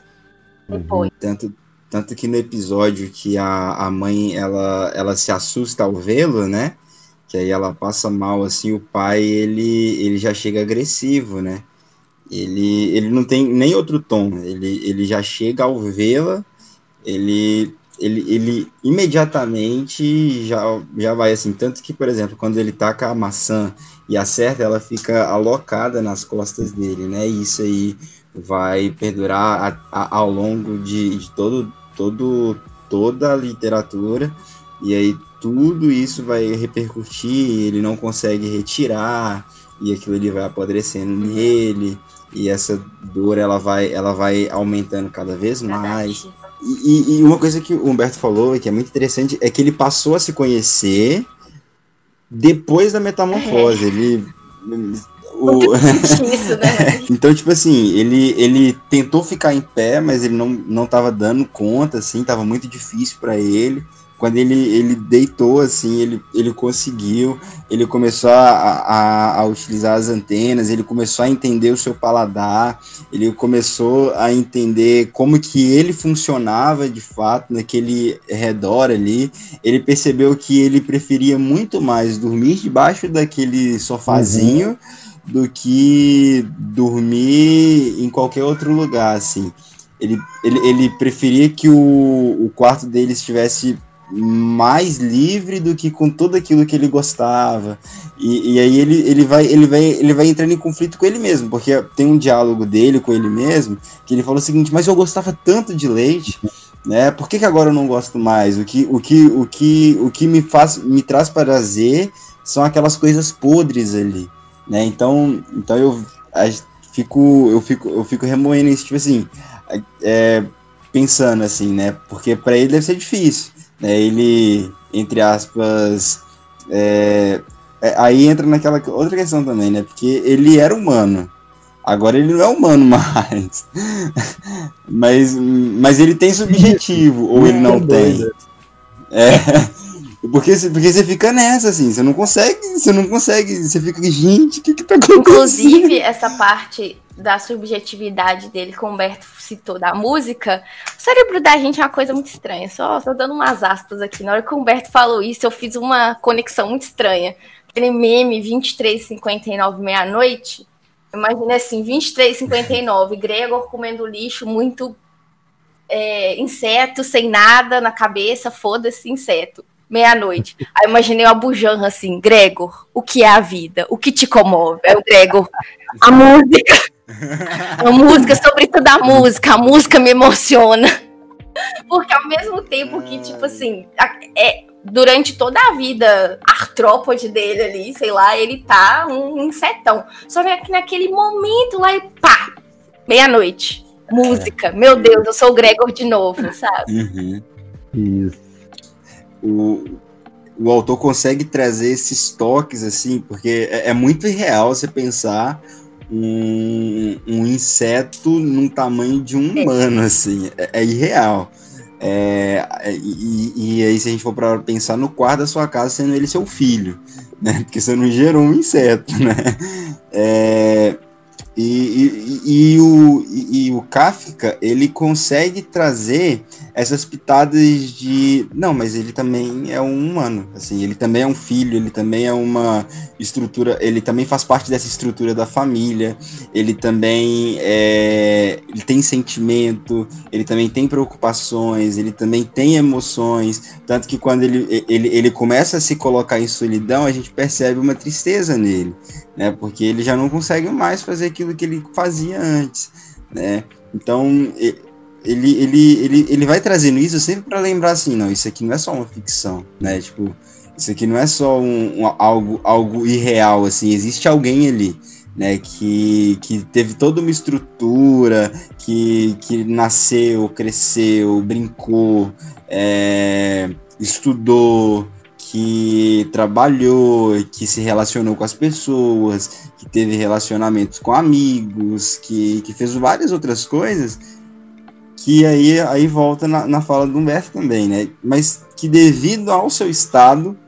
Uhum. Depois. Uhum. Tanto, tanto que no episódio que a, a mãe, ela, ela se assusta ao vê-lo, né? Que aí ela passa mal, assim, o pai, ele, ele já chega agressivo, né? Ele, ele não tem nem outro tom, ele, ele já chega ao vê-la, ele, ele, ele imediatamente já, já vai assim, tanto que, por exemplo, quando ele taca a maçã e acerta, ela fica alocada nas costas dele, né? E isso aí vai perdurar a, a, ao longo de, de todo, todo, toda a literatura, e aí tudo isso vai repercutir, ele não consegue retirar, e aquilo ali vai apodrecendo nele, e essa dor ela vai, ela vai aumentando cada vez mais. E, e, uma coisa que o Humberto falou, que é muito interessante, é que ele passou a se conhecer depois da metamorfose. É. Ele. O... Isso, né? então, tipo assim, ele, ele tentou ficar em pé, mas ele não, não tava dando conta, assim, tava muito difícil para ele quando ele, ele deitou assim, ele, ele conseguiu, ele começou a, a, a, utilizar as antenas, ele começou a entender o seu paladar, ele começou a entender como que ele funcionava de fato naquele redor ali. Ele percebeu que ele preferia muito mais dormir debaixo daquele sofazinho uhum. do que dormir em qualquer outro lugar, assim. Ele, ele, ele preferia que o, o quarto dele estivesse mais livre do que com tudo aquilo que ele gostava. E, e, aí ele, ele, vai, ele, vai, ele vai entrando em conflito com ele mesmo, porque tem um diálogo dele com ele mesmo, que ele fala o seguinte, mas eu gostava tanto de leite, né? Por que, que agora eu não gosto mais? O que, o que, o que, o que me faz me traz prazer são aquelas coisas podres ali, né? Então, então eu fico eu fico eu fico remoendo isso, tipo assim, é, pensando assim, né? Porque para ele deve ser difícil, né? Ele entre aspas é, é, aí entra naquela outra questão também, né? Porque ele era humano. Agora ele não é humano mais. mas, mas ele tem subjetivo, ou ele não tem. É. Porque, porque você fica nessa, assim, você não consegue, você não consegue, você fica, gente, o que que tá acontecendo? Inclusive, essa parte da subjetividade dele, como o Humberto citou, da música, o cérebro da gente é uma coisa muito estranha. Só, só dando umas aspas aqui. Na hora que o Humberto falou isso, eu fiz uma conexão muito estranha aquele meme 23,59 meia-noite. Imagina assim, 23,59, Gregor comendo lixo, muito é, inseto, sem nada na cabeça, foda-se, inseto. Meia-noite. Aí imaginei uma bujanra assim, Gregor, o que é a vida? O que te comove? É o Gregor, a música. A música, sobretudo a música, a música me emociona. Porque ao mesmo tempo que, tipo assim, é, durante toda a vida artrópode dele ali, sei lá, ele tá um insetão. Só que naquele momento lá, e pá, meia-noite, música. É. Meu Deus, eu sou o Gregor de novo, sabe? Uhum. Isso. O, o autor consegue trazer esses toques, assim, porque é, é muito irreal você pensar um, um, inseto num tamanho de um é. humano, assim. É, é irreal. É, e, e, aí, se a gente for para pensar no quarto da sua casa, sendo ele seu filho, né? Porque você não gerou um inseto, né? É, e, e, e, o, e, o Kafka, ele consegue trazer essas pitadas de. Não, mas ele também é um humano. Assim, ele também é um filho, ele também é uma estrutura. Ele também faz parte dessa estrutura da família. Ele também é, ele tem sentimento, ele também tem preocupações, ele também tem emoções. Tanto que quando ele, ele, ele começa a se colocar em solidão, a gente percebe uma tristeza nele né? Porque ele já não consegue mais fazer aquilo que ele fazia antes, né? Então ele, ele, ele vai trazendo isso sempre para lembrar assim, não, isso aqui não é só uma ficção, né? Tipo, isso aqui não é só um, um, algo, algo irreal, assim, existe alguém ali, né? Que, que teve toda uma estrutura, que, que nasceu, cresceu, brincou, é, estudou, que trabalhou, que se relacionou com as pessoas, que teve relacionamentos com amigos, que, que fez várias outras coisas, que aí, aí volta na, na fala do Humberto também, né? Mas que devido ao seu estado,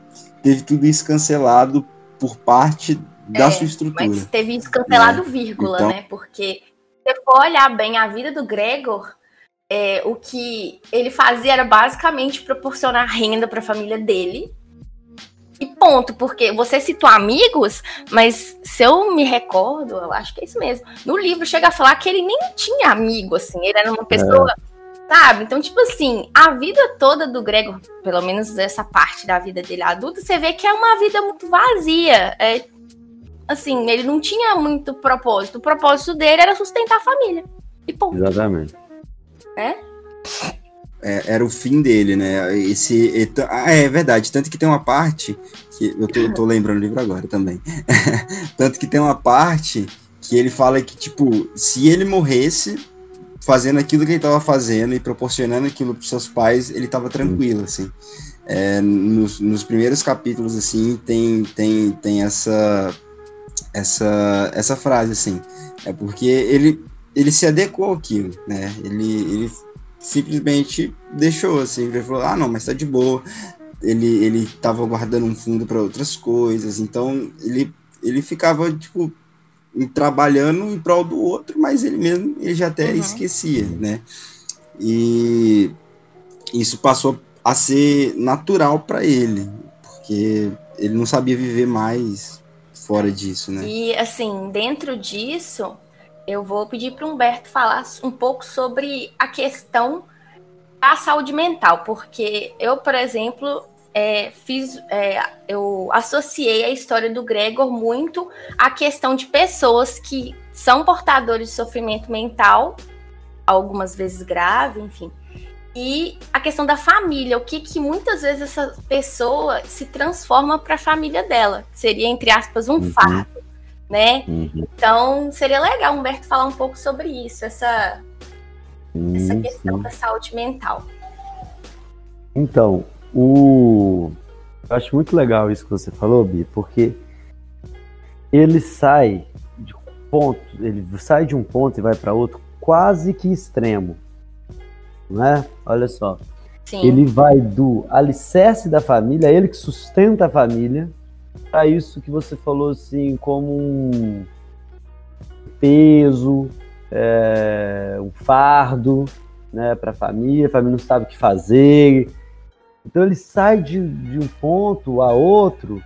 teve tudo isso cancelado por parte da é, sua estrutura. Mas teve isso cancelado, é. vírgula, então... né? Porque se for olhar bem a vida do Gregor, é, o que ele fazia era basicamente proporcionar renda para a família dele e ponto, porque você citou amigos, mas se eu me recordo, eu acho que é isso mesmo. No livro chega a falar que ele nem tinha amigo, assim, ele era uma pessoa, é. sabe? Então, tipo assim, a vida toda do Gregor, pelo menos essa parte da vida dele adulta, você vê que é uma vida muito vazia. É, assim, ele não tinha muito propósito. O propósito dele era sustentar a família. E ponto. Exatamente. Né? É, era o fim dele, né? Esse, ah, é verdade, tanto que tem uma parte que eu tô, tô lembrando o livro agora também. tanto que tem uma parte que ele fala que tipo, se ele morresse fazendo aquilo que ele estava fazendo e proporcionando aquilo para seus pais, ele estava tranquilo, assim. É, nos, nos primeiros capítulos assim tem tem tem essa essa essa frase assim é porque ele ele se adequou àquilo, né? Ele, ele simplesmente deixou, assim, ele falou, ah, não, mas tá de boa. Ele, ele tava guardando um fundo para outras coisas, então ele, ele ficava, tipo, trabalhando em prol do outro, mas ele mesmo, ele já até uhum. esquecia, né? E isso passou a ser natural para ele, porque ele não sabia viver mais fora disso, né? E assim, dentro disso, eu vou pedir para o Humberto falar um pouco sobre a questão a saúde mental, porque eu, por exemplo, é, fiz, é, eu associei a história do Gregor muito à questão de pessoas que são portadores de sofrimento mental, algumas vezes grave, enfim. E a questão da família, o que, que muitas vezes essa pessoa se transforma para a família dela. Seria, entre aspas, um uhum. fardo, né? Uhum. Então, seria legal, Humberto, falar um pouco sobre isso, essa, uhum. essa questão da saúde mental. Então, o... eu acho muito legal isso que você falou, Bi, porque ele sai de ponto, ele sai de um ponto e vai para outro quase que extremo, né? Olha só. Sim. Ele vai do alicerce da família, ele que sustenta a família, para isso que você falou assim, como um peso, é, um fardo, né, para a família, a família não sabe o que fazer, então ele sai de, de um ponto a outro,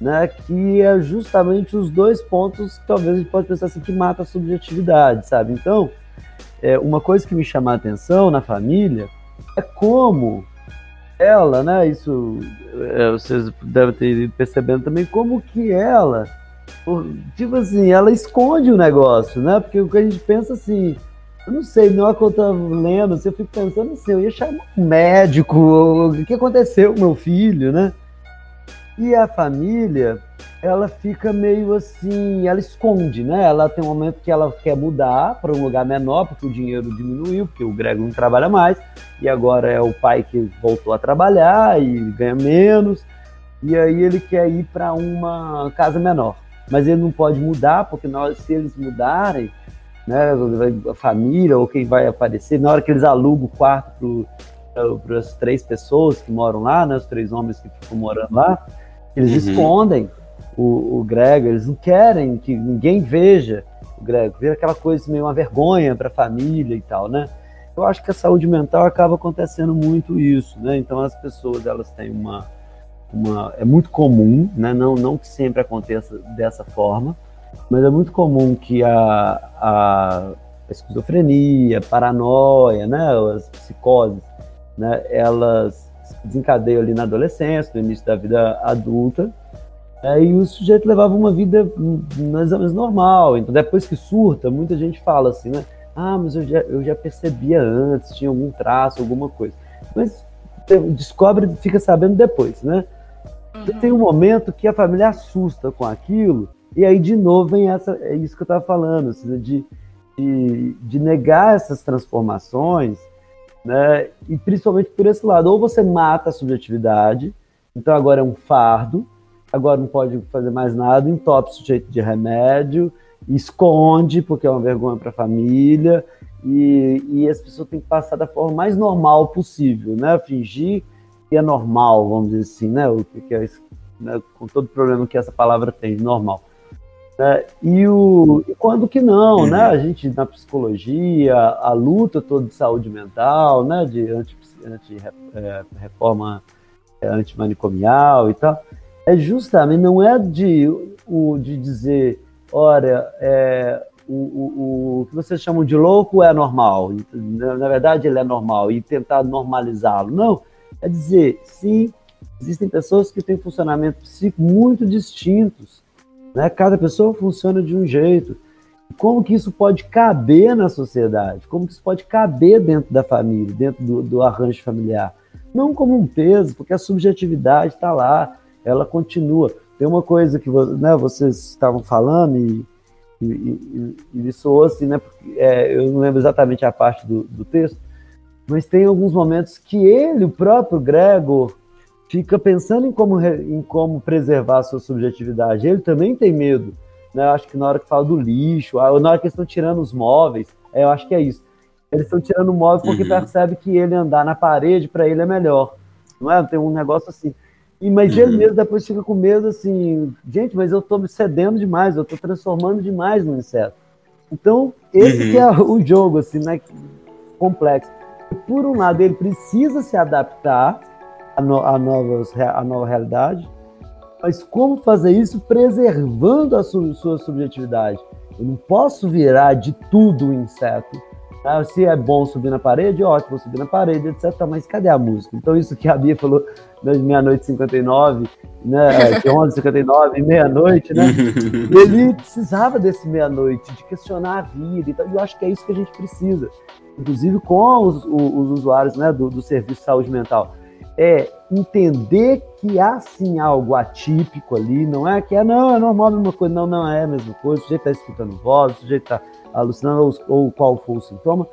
né, que é justamente os dois pontos que talvez a gente pode pensar assim que mata a subjetividade, sabe? Então, é, uma coisa que me chama a atenção na família é como ela, né, isso é, vocês devem ter ido percebendo também, como que ela, tipo assim, ela esconde o negócio, né? Porque o que a gente pensa assim, eu não sei, na hora que eu tava lendo, assim, eu fico pensando assim, eu ia chamar um médico, o que aconteceu com meu filho, né? E a família, ela fica meio assim, ela esconde, né? Ela tem um momento que ela quer mudar para um lugar menor, porque o dinheiro diminuiu, porque o Greg não trabalha mais, e agora é o pai que voltou a trabalhar e ganha menos, e aí ele quer ir para uma casa menor. Mas ele não pode mudar, porque se eles mudarem, né, a família ou quem vai aparecer, na hora que eles alugam o quarto para as três pessoas que moram lá, né, os três homens que ficam morando lá, eles uhum. escondem o, o Greg, eles não querem que ninguém veja o Greg, vira aquela coisa meio uma vergonha para a família e tal, né? Eu acho que a saúde mental acaba acontecendo muito isso, né? Então as pessoas elas têm uma, uma é muito comum, né? Não não que sempre aconteça dessa forma, mas é muito comum que a, a esquizofrenia, a paranoia, né, as psicoses, né, elas desencadeiam ali na adolescência, no início da vida adulta, é, e o sujeito levava uma vida mais ou menos normal. Então, depois que surta, muita gente fala assim, né? Ah, mas eu já, eu já percebia antes, tinha algum traço, alguma coisa. Mas descobre, fica sabendo depois, né? Uhum. Tem um momento que a família assusta com aquilo e aí, de novo, vem essa, é isso que eu estava falando, assim, de, de, de, negar essas transformações, né? E principalmente por esse lado, ou você mata a subjetividade, então agora é um fardo, agora não pode fazer mais nada, entope o sujeito de remédio, esconde, porque é uma vergonha para a família, e, e as pessoas têm que passar da forma mais normal possível, né? Fingir que é normal, vamos dizer assim, né? O que é isso, né? com todo o problema que essa palavra tem, normal. Né? E, o, e quando que não, uhum. né? A gente, na psicologia, a luta toda de saúde mental, né? De anti, anti é, reforma é, antimanicomial e tal, é justamente, não é de, o, de dizer, olha, é, o, o, o que vocês chamam de louco é normal, na verdade ele é normal, e tentar normalizá-lo. Não, é dizer, sim, existem pessoas que têm funcionamento psíquico muito distintos, né? Cada pessoa funciona de um jeito. Como que isso pode caber na sociedade? Como que isso pode caber dentro da família, dentro do, do arranjo familiar? Não como um peso, porque a subjetividade está lá, ela continua. Tem uma coisa que né, vocês estavam falando e, e, e, e soou assim, né? Porque, é, eu não lembro exatamente a parte do, do texto, mas tem alguns momentos que ele, o próprio Gregor, fica pensando em como, em como preservar a sua subjetividade. Ele também tem medo. Né? Eu acho que na hora que fala do lixo, na hora que eles estão tirando os móveis, é, eu acho que é isso. Eles estão tirando o móvel porque uhum. percebe que ele andar na parede para ele é melhor. Não é? Tem um negócio assim. E, mas uhum. ele mesmo depois fica com medo assim, gente, mas eu estou me cedendo demais, eu estou transformando demais no inseto. Então, esse uhum. que é o jogo, assim, né? Complexo. Por um lado, ele precisa se adaptar a, no, a, novas, a nova realidade, mas como fazer isso preservando a su, sua subjetividade? Eu não posso virar de tudo inseto, Ah, se é bom subir na parede, ótimo, subir na parede, etc. Mas cadê a música? Então, isso que a Bia falou das meia-noite 59, né? De 11 59 meia-noite, né? Ele precisava desse meia-noite, de questionar a vida e tal. E eu acho que é isso que a gente precisa, inclusive com os, os usuários né, do, do serviço de saúde mental. É entender que há sim algo atípico ali, não é que é, não, é normal a mesma coisa, não, não é a mesma coisa, o sujeito está escutando voz, o sujeito está alucinando, ou, ou, qual for o sintoma.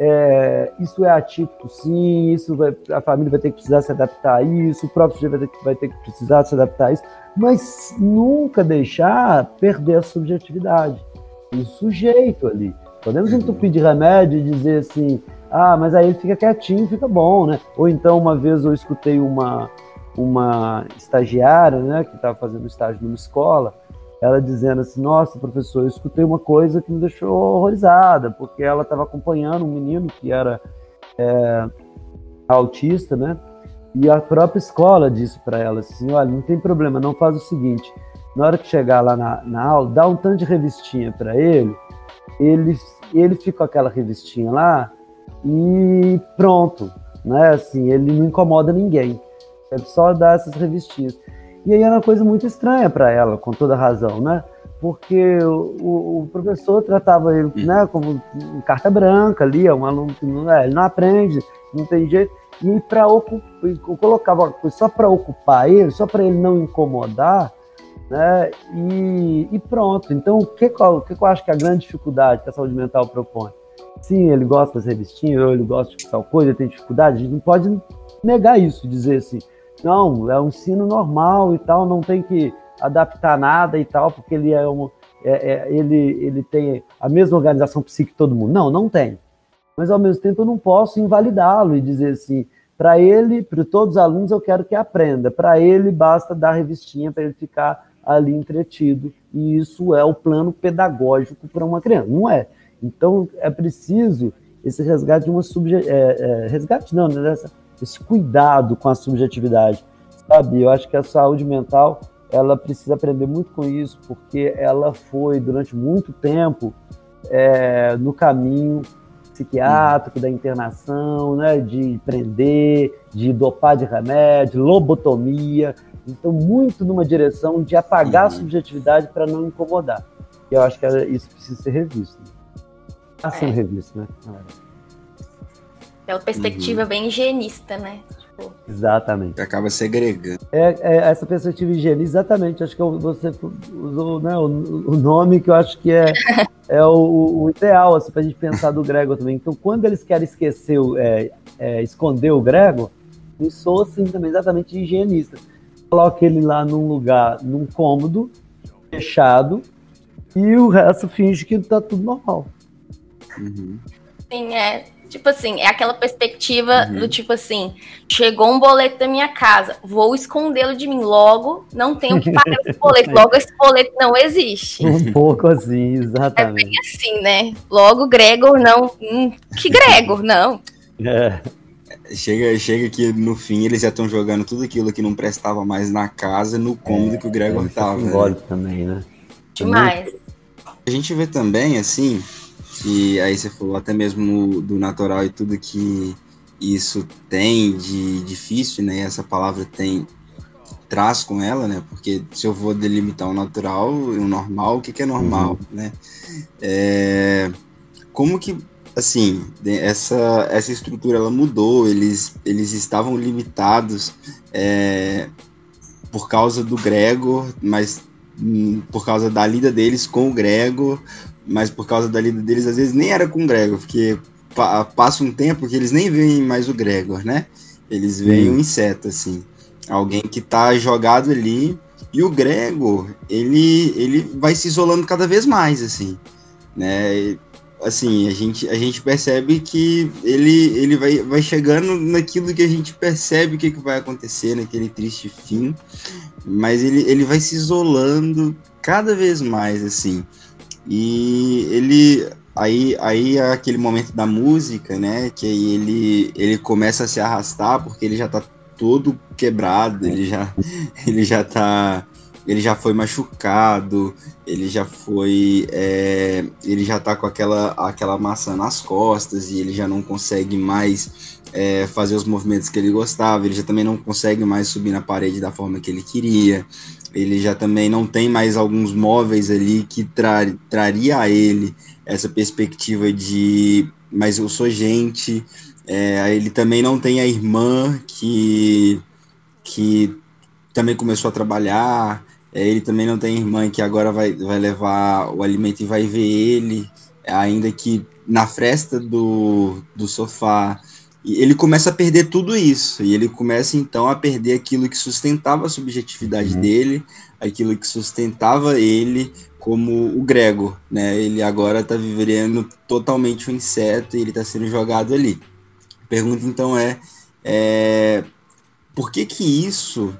É, isso é atípico, sim, isso vai, a família vai ter que precisar se adaptar a isso, o próprio sujeito vai ter, vai ter que precisar se adaptar a isso, mas nunca deixar perder a subjetividade do sujeito ali. Podemos entupir de remédio e dizer assim, ah, mas aí ele fica quietinho, fica bom, né? Ou então, uma vez eu escutei uma, uma estagiária, né, que estava fazendo estágio numa escola, ela dizendo assim: Nossa, professor, eu escutei uma coisa que me deixou horrorizada, porque ela estava acompanhando um menino que era é, autista, né? E a própria escola disse para ela assim: Olha, não tem problema, não faz o seguinte, na hora que chegar lá na, na aula, dá um tanto de revistinha para ele, ele, ele fica com aquela revistinha lá e pronto, né? Assim, ele não incomoda ninguém. É só dar essas revistinhas. E aí era uma coisa muito estranha para ela, com toda razão, né? Porque o, o, professor tratava ele né, como carta branca ali, é um aluno que não, é, ele não aprende, não tem jeito. E para colocava só para ocupar ele, só para ele não incomodar, né? E, e pronto. Então, o que, o que eu acho que é a grande dificuldade que a saúde mental propõe? Sim, ele gosta das revistinhas, ou ele gosta de tal coisa, ele tem dificuldade, a gente não pode negar isso, dizer assim, não, é um ensino normal e tal, não tem que adaptar nada e tal, porque ele é um, é, é, ele, ele tem a mesma organização psíquica que todo mundo. Não, não tem. Mas ao mesmo tempo eu não posso invalidá-lo e dizer assim, para ele, para todos os alunos eu quero que aprenda. Para ele basta dar revistinha para ele ficar ali entretido. E isso é o plano pedagógico para uma criança. Não é. Então é preciso esse resgate de uma subje... É, é, resgate não, né? Esse cuidado com a subjetividade, sabe? Eu acho que a saúde mental ela precisa aprender muito com isso, porque ela foi durante muito tempo é, no caminho psiquiátrico da internação, né, de prender, de dopar de remédio, lobotomia, então muito numa direção de apagar a subjetividade para não incomodar. E eu acho que isso precisa ser revisto. Está sendo é. revisto, né? Aquela perspectiva uhum. bem higienista, né? Tipo... Exatamente. Acaba segregando. É, é, essa perspectiva higienista, exatamente. Acho que você usou né, o, o, nome que eu acho que é, é o, o, ideal assim, para a gente pensar do Gregor também. Então, quando eles querem esquecer, é, é, esconder o Gregor, me sou assim também exatamente higienista. Coloca ele lá num lugar, num cômodo, fechado, e o resto finge que tá tudo normal. Uhum. Sim, é. Tipo assim, é aquela perspectiva uhum. do tipo assim: chegou um boleto da minha casa, vou escondê-lo de mim. Logo, não tenho que pagar esse boleto. Logo, esse boleto não existe. Um pouco assim, exatamente. É bem assim, né? Logo, Gregor não. Hum, que Gregor, não. É. Chega, chega que no fim eles já estão jogando tudo aquilo que não prestava mais na casa no cômodo é, que o Gregor é, tava. Né? também, né? Demais. A gente vê também, assim, que aí você falou até mesmo do natural e tudo que isso tem de difícil, né? Essa palavra tem traz com ela, né? Porque se eu vou delimitar o natural e o normal, o que, que é normal, uhum. né? É, como que assim essa essa estrutura ela mudou? Eles eles estavam limitados é, por causa do Gregor, mas hum, por causa da lida deles com o Gregor mas por causa da lida deles, às vezes nem era com o Gregor, porque pa passa um tempo que eles nem veem mais o Gregor, né? Eles veem um inseto, assim. Alguém que tá jogado ali. E o Gregor, ele, ele vai se isolando cada vez mais, assim. Né? Assim, a gente, a gente percebe que ele, ele vai, vai chegando naquilo que a gente percebe que, que vai acontecer, naquele triste fim. Mas ele, ele vai se isolando cada vez mais, assim. E ele aí aí é aquele momento da música, né, que aí ele ele começa a se arrastar porque ele já tá todo quebrado, ele já ele já tá ele já foi machucado, ele já foi. É, ele já tá com aquela, aquela maçã nas costas e ele já não consegue mais é, fazer os movimentos que ele gostava, ele já também não consegue mais subir na parede da forma que ele queria, ele já também não tem mais alguns móveis ali que tra traria a ele essa perspectiva de mas eu sou gente, é, ele também não tem a irmã que, que também começou a trabalhar, ele também não tem irmã que agora vai, vai levar o alimento e vai ver ele, ainda que na fresta do, do sofá e ele começa a perder tudo isso, e ele começa então a perder aquilo que sustentava a subjetividade uhum. dele, aquilo que sustentava ele como o Gregor, né? Ele agora está vivendo totalmente um inseto e ele está sendo jogado ali. A pergunta então é, é por que que isso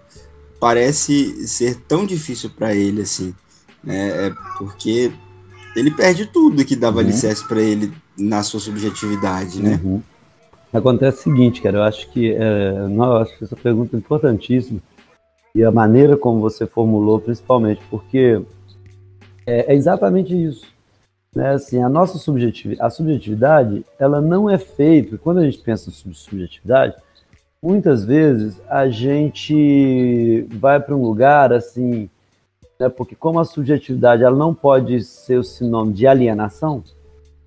parece ser tão difícil para ele assim? Né? É porque ele perde tudo que dava uhum. alicerce para ele na sua subjetividade, né? Uhum. Acontece o seguinte, cara, eu acho que, é, não, eu acho que essa pergunta é importantíssima e a maneira como você formulou, principalmente, porque é, é exatamente isso. Né? Assim, a nossa subjetividade, a subjetividade, ela não é feita, quando a gente pensa em subjetividade, muitas vezes a gente vai para um lugar assim, né? porque como a subjetividade ela não pode ser o sinônimo de alienação,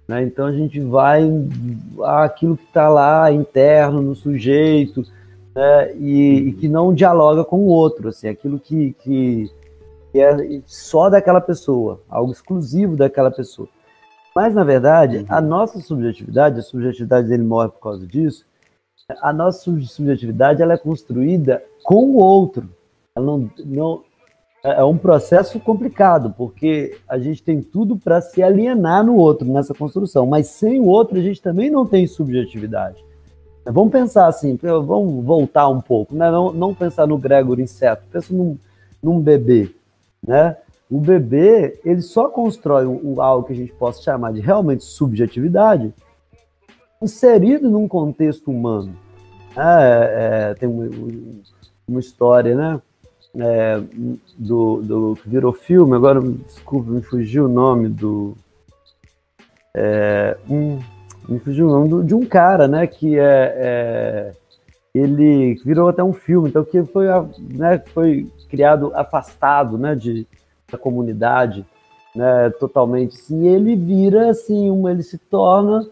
né? Então a gente vai aquilo que está lá interno no sujeito né? e, e, que não dialoga com o outro, assim, aquilo que, que, que é só daquela pessoa, algo exclusivo daquela pessoa. Mas na verdade, a nossa subjetividade, a subjetividade dele morre por causa disso. A nossa subjetividade ela é construída com o outro. Ela não, não, é, é um processo complicado, porque a gente tem tudo para se alienar no outro nessa construção, mas sem o outro a gente também não tem subjetividade. Vamos pensar assim, vamos voltar um pouco, né? não, não pensar no Gregor inseto, pensa num, num bebê. Né? O bebê ele só constrói um, algo que a gente possa chamar de realmente subjetividade inserido num contexto humano. É, é, tem uma, história, né? é, do, do que virou filme, agora desculpa, me fugiu o nome do. É, um, me fugiu o nome do, de um cara, né? Que é, é, ele virou até um filme, então que foi, né, foi criado afastado, né, de, da comunidade, né, totalmente. Sim, ele vira assim, uma, ele se torna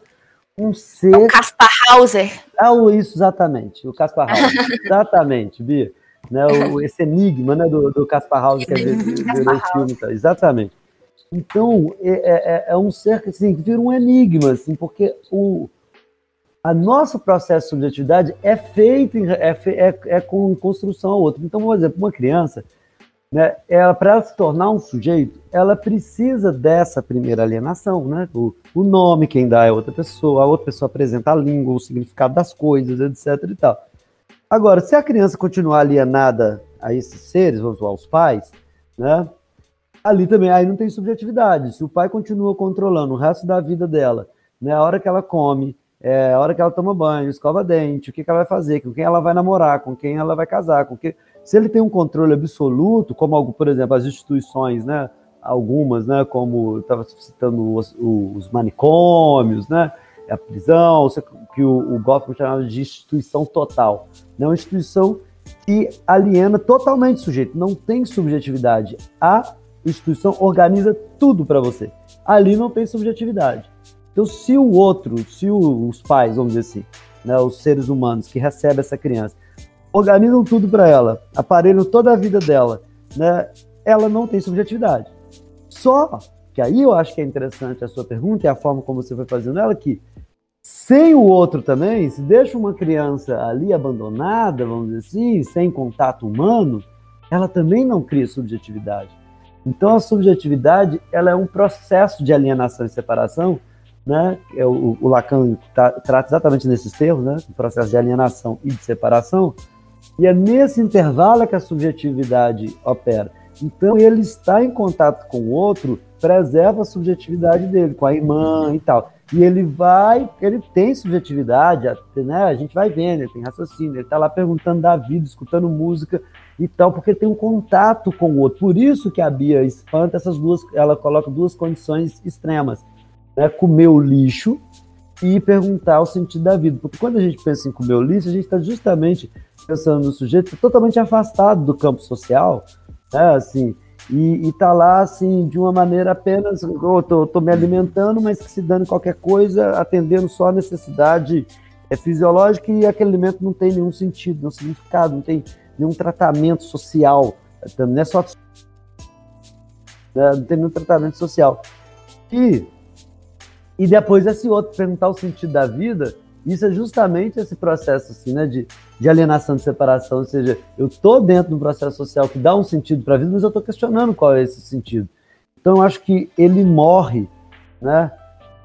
um ser. O Caspar Hauser. Ah, isso, exatamente. O Caspar Hauser. exatamente, Bia né, o, esse enigma né, do, do Caspar Hauser que é virou o filme. Tá? Exatamente. Então, é, é, é, é, um ser que, assim, vira um enigma, assim, porque o, a nosso processo de subjetividade é feito, é, é, é com construção ao outro. Então, por exemplo, uma criança, né, ela, para se tornar um sujeito, ela precisa dessa primeira alienação, né? O, o nome, quem dá é outra pessoa, a outra pessoa apresenta a língua, o significado das coisas, etc. e tal. Agora, se a criança continuar alienada a esses seres, vamos aos pais, né? Ali também, aí não tem subjetividade. Se o pai continua controlando o resto da vida dela, né? A hora que ela come, é, a hora que ela toma banho, escova dente, o que, que ela vai fazer, com quem ela vai namorar, com quem ela vai casar, com que se ele tem um controle absoluto, como por exemplo as instituições, né? Algumas, né? Como estava citando os, os manicômios, né? a prisão, que o, o Goffman chamava de instituição total. É uma instituição que aliena totalmente o sujeito, não tem subjetividade. A instituição organiza tudo para você. Ali não tem subjetividade. Então, se o outro, se o, os pais, vamos dizer assim, né, os seres humanos que recebem essa criança, organizam tudo para ela, aparelham toda a vida dela, né, ela não tem subjetividade. Só que aí eu acho que é interessante a sua pergunta e a forma como você foi fazendo ela, que sem o outro também, se deixa uma criança ali abandonada, vamos dizer assim, sem contato humano, ela também não cria subjetividade. Então a subjetividade ela é um processo de alienação e separação, né? É o, o Lacan tá, trata exatamente nesses termos, né? O processo de alienação e de separação. E é nesse intervalo que a subjetividade opera. Então ele está em contato com o outro, preserva a subjetividade dele, com a irmã e tal. E ele vai, ele tem subjetividade, né? A gente vai vendo, ele tem raciocínio, ele tá lá perguntando da vida, escutando música, e tal, porque tem um contato com o outro. Por isso que a Bia espanta essas duas, ela coloca duas condições extremas, né? Comer o lixo e perguntar o sentido da vida. Porque quando a gente pensa em comer o lixo, a gente está justamente pensando no sujeito totalmente afastado do campo social, né? Assim, e, está lá assim de uma maneira apenas, eu tô, tô, me alimentando, mas se dando qualquer coisa, atendendo só a necessidade é, fisiológica e aquele alimento não tem nenhum sentido, nenhum significado, não tem nenhum tratamento social, não é só né, não tem nenhum tratamento social. E, e depois esse outro perguntar o sentido da vida, isso é justamente esse processo assim, né, de, de alienação, de separação, ou seja, eu estou dentro do processo social que dá um sentido para a vida, mas eu estou questionando qual é esse sentido. Então eu acho que ele morre, né,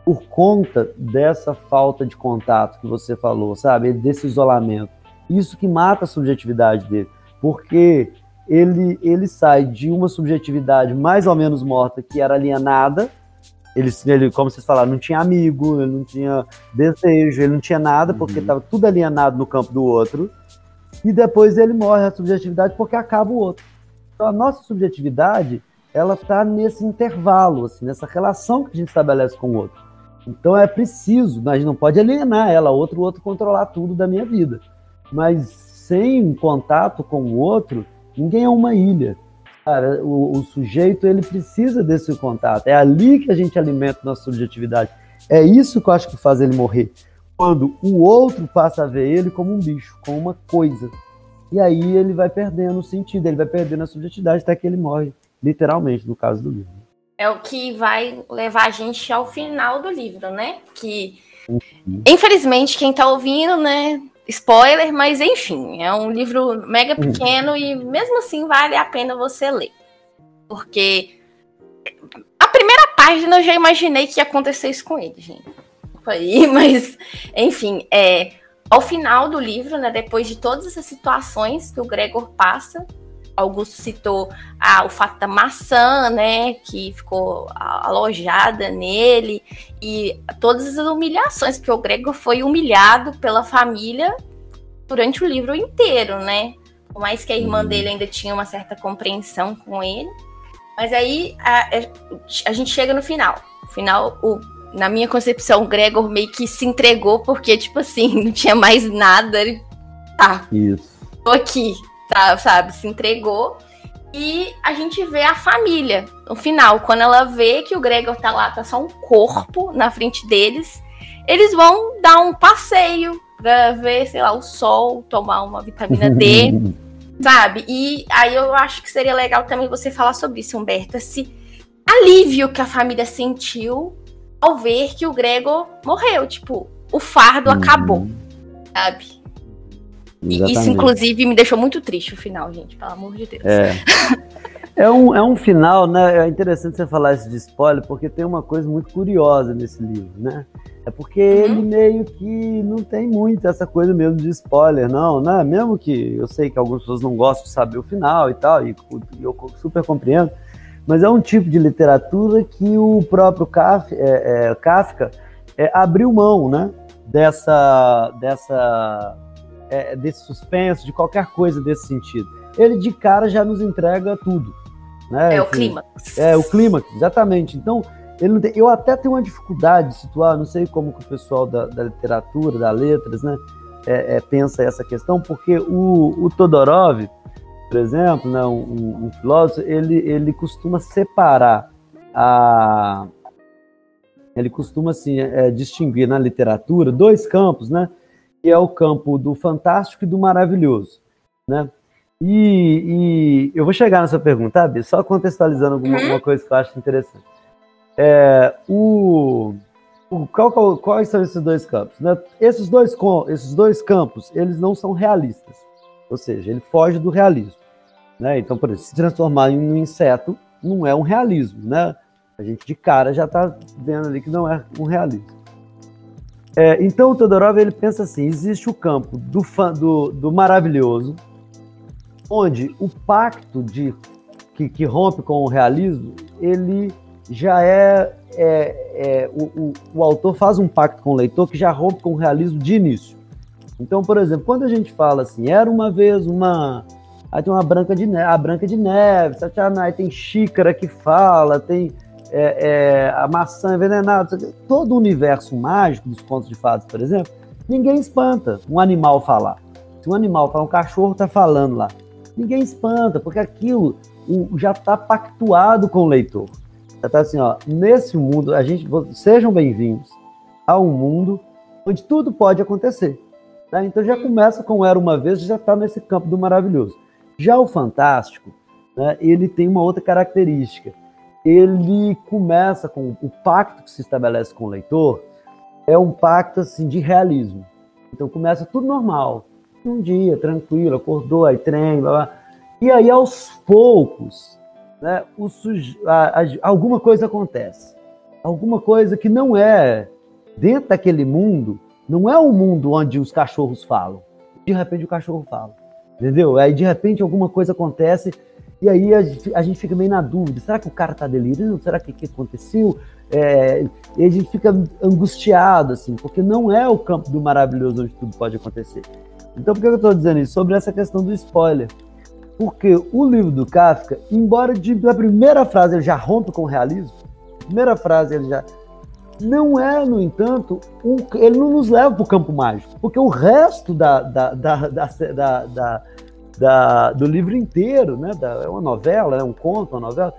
por conta dessa falta de contato que você falou, sabe, desse isolamento. Isso que mata a subjetividade dele, porque ele, ele sai de uma subjetividade mais ou menos morta, que era alienada, ele, ele, como vocês falaram, não tinha amigo, ele não tinha desejo, ele não tinha nada, porque estava uhum. tudo alienado no campo do outro. E depois ele morre a subjetividade porque acaba o outro. Então a nossa subjetividade, ela está nesse intervalo, assim, nessa relação que a gente estabelece com o outro. Então é preciso, a gente não pode alienar ela, outro, outro controlar tudo da minha vida. Mas sem contato com o outro, ninguém é uma ilha. Cara, o, o sujeito ele precisa desse contato. É ali que a gente alimenta nossa subjetividade. É isso que eu acho que faz ele morrer. Quando o outro passa a ver ele como um bicho, como uma coisa. E aí ele vai perdendo o sentido, ele vai perdendo a subjetividade até que ele morre, literalmente, no caso do livro. É o que vai levar a gente ao final do livro, né? Que, uhum. infelizmente, quem tá ouvindo, né, spoiler, mas enfim, é um livro mega uhum. pequeno e mesmo assim vale a pena você ler. Porque a primeira página eu já imaginei que ia acontecer isso com ele, gente. Aí, mas enfim, é ao final do livro, né, depois de todas essas situações que o Gregor passa, Augusto citou ah, o fato da maçã, né, que ficou alojada nele, e todas as humilhações, porque o Grego foi humilhado pela família durante o livro inteiro, né? Por mais que a irmã uhum. dele ainda tinha uma certa compreensão com ele. Mas aí a, a gente chega no final. No final, o, na minha concepção, o Gregor meio que se entregou, porque, tipo assim, não tinha mais nada. Ele, tá, Isso. tô aqui, tá, sabe? Se entregou. E a gente vê a família no final, quando ela vê que o Gregor tá lá, tá só um corpo na frente deles, eles vão dar um passeio pra ver, sei lá, o sol, tomar uma vitamina D, sabe? E aí eu acho que seria legal também você falar sobre isso, Humberto, esse alívio que a família sentiu ao ver que o Gregor morreu, tipo, o fardo uhum. acabou, sabe? Exatamente. Isso, inclusive, me deixou muito triste o final, gente, pelo amor de Deus. É. É um, é um final, né? É interessante você falar isso de spoiler, porque tem uma coisa muito curiosa nesse livro, né? É porque uhum. ele meio que não tem muito essa coisa mesmo de spoiler, não, né? Mesmo que eu sei que algumas pessoas não gostam de saber o final e tal, e eu super compreendo, mas é um tipo de literatura que o próprio Kafka, é, é, Kafka é, abriu mão, né? Dessa, dessa é, desse suspense, de qualquer coisa desse sentido. Ele de cara já nos entrega tudo. Né? É o clímax. É o clímax, exatamente. Então, tem, eu até tenho uma dificuldade de situar, não sei como que o pessoal da, da literatura, da letras, né, é, é, pensa essa questão, porque o, o Todorov, por exemplo, né, um, um, filósofo, ele, ele costuma separar a ele costuma assim é, distinguir na literatura dois campos, né? Que é o campo do fantástico e do maravilhoso, né? E, e eu vou chegar nessa pergunta, sabe? Só contextualizando alguma, uhum. coisa que eu acho interessante. É, o, o qual, qual, quais são esses dois campos? Né? Esses, dois, esses dois campos, eles não são realistas. Ou seja, ele foge do realismo. Né? Então, por exemplo, se transformar em um inseto não é um realismo, né? A gente de cara já está vendo ali que não é um realismo. É, então o Todorov ele pensa assim: existe o campo do, fã, do, do maravilhoso, onde o pacto de que, que, rompe com o realismo, ele já é, é, é o, o, o, autor faz um pacto com o leitor que já rompe com o realismo de início. Então, por exemplo, quando a gente fala assim, era uma vez uma Aí tem uma branca de neve, a branca de neve, aí tem xícara que fala, tem é, é, a maçã envenenada, todo o universo mágico dos contos de fadas, por exemplo, ninguém espanta um animal falar. Se um animal falar, um cachorro está falando lá, ninguém espanta, porque aquilo já está pactuado com o leitor. Já está assim, ó, nesse mundo, a gente, sejam bem-vindos a um mundo onde tudo pode acontecer. Tá? Então já começa com Era Uma Vez, já está nesse campo do maravilhoso. Já o Fantástico, né, ele tem uma outra característica. Ele começa com o pacto que se estabelece com o leitor, é um pacto assim de realismo. Então começa tudo normal, um dia tranquilo, acordou, aí trem, blá, blá. e aí aos poucos, né, o suj... a, a, alguma coisa acontece, alguma coisa que não é dentro daquele mundo, não é o um mundo onde os cachorros falam. De repente o cachorro fala. Entendeu? Aí de repente alguma coisa acontece e aí a gente, a gente fica meio na dúvida: será que o cara tá delirando? Será que o que aconteceu? É, e a gente fica angustiado, assim, porque não é o campo do maravilhoso onde tudo pode acontecer. Então, por que eu estou dizendo isso? Sobre essa questão do spoiler. Porque o livro do Kafka, embora de, primeira frase ele já rompe com o realismo, primeira frase ele já. Não é, no entanto, um, ele não nos leva para o campo mágico, porque o resto da, da, da, da, da do livro inteiro, né? Da, é uma novela, é um conto, uma novela.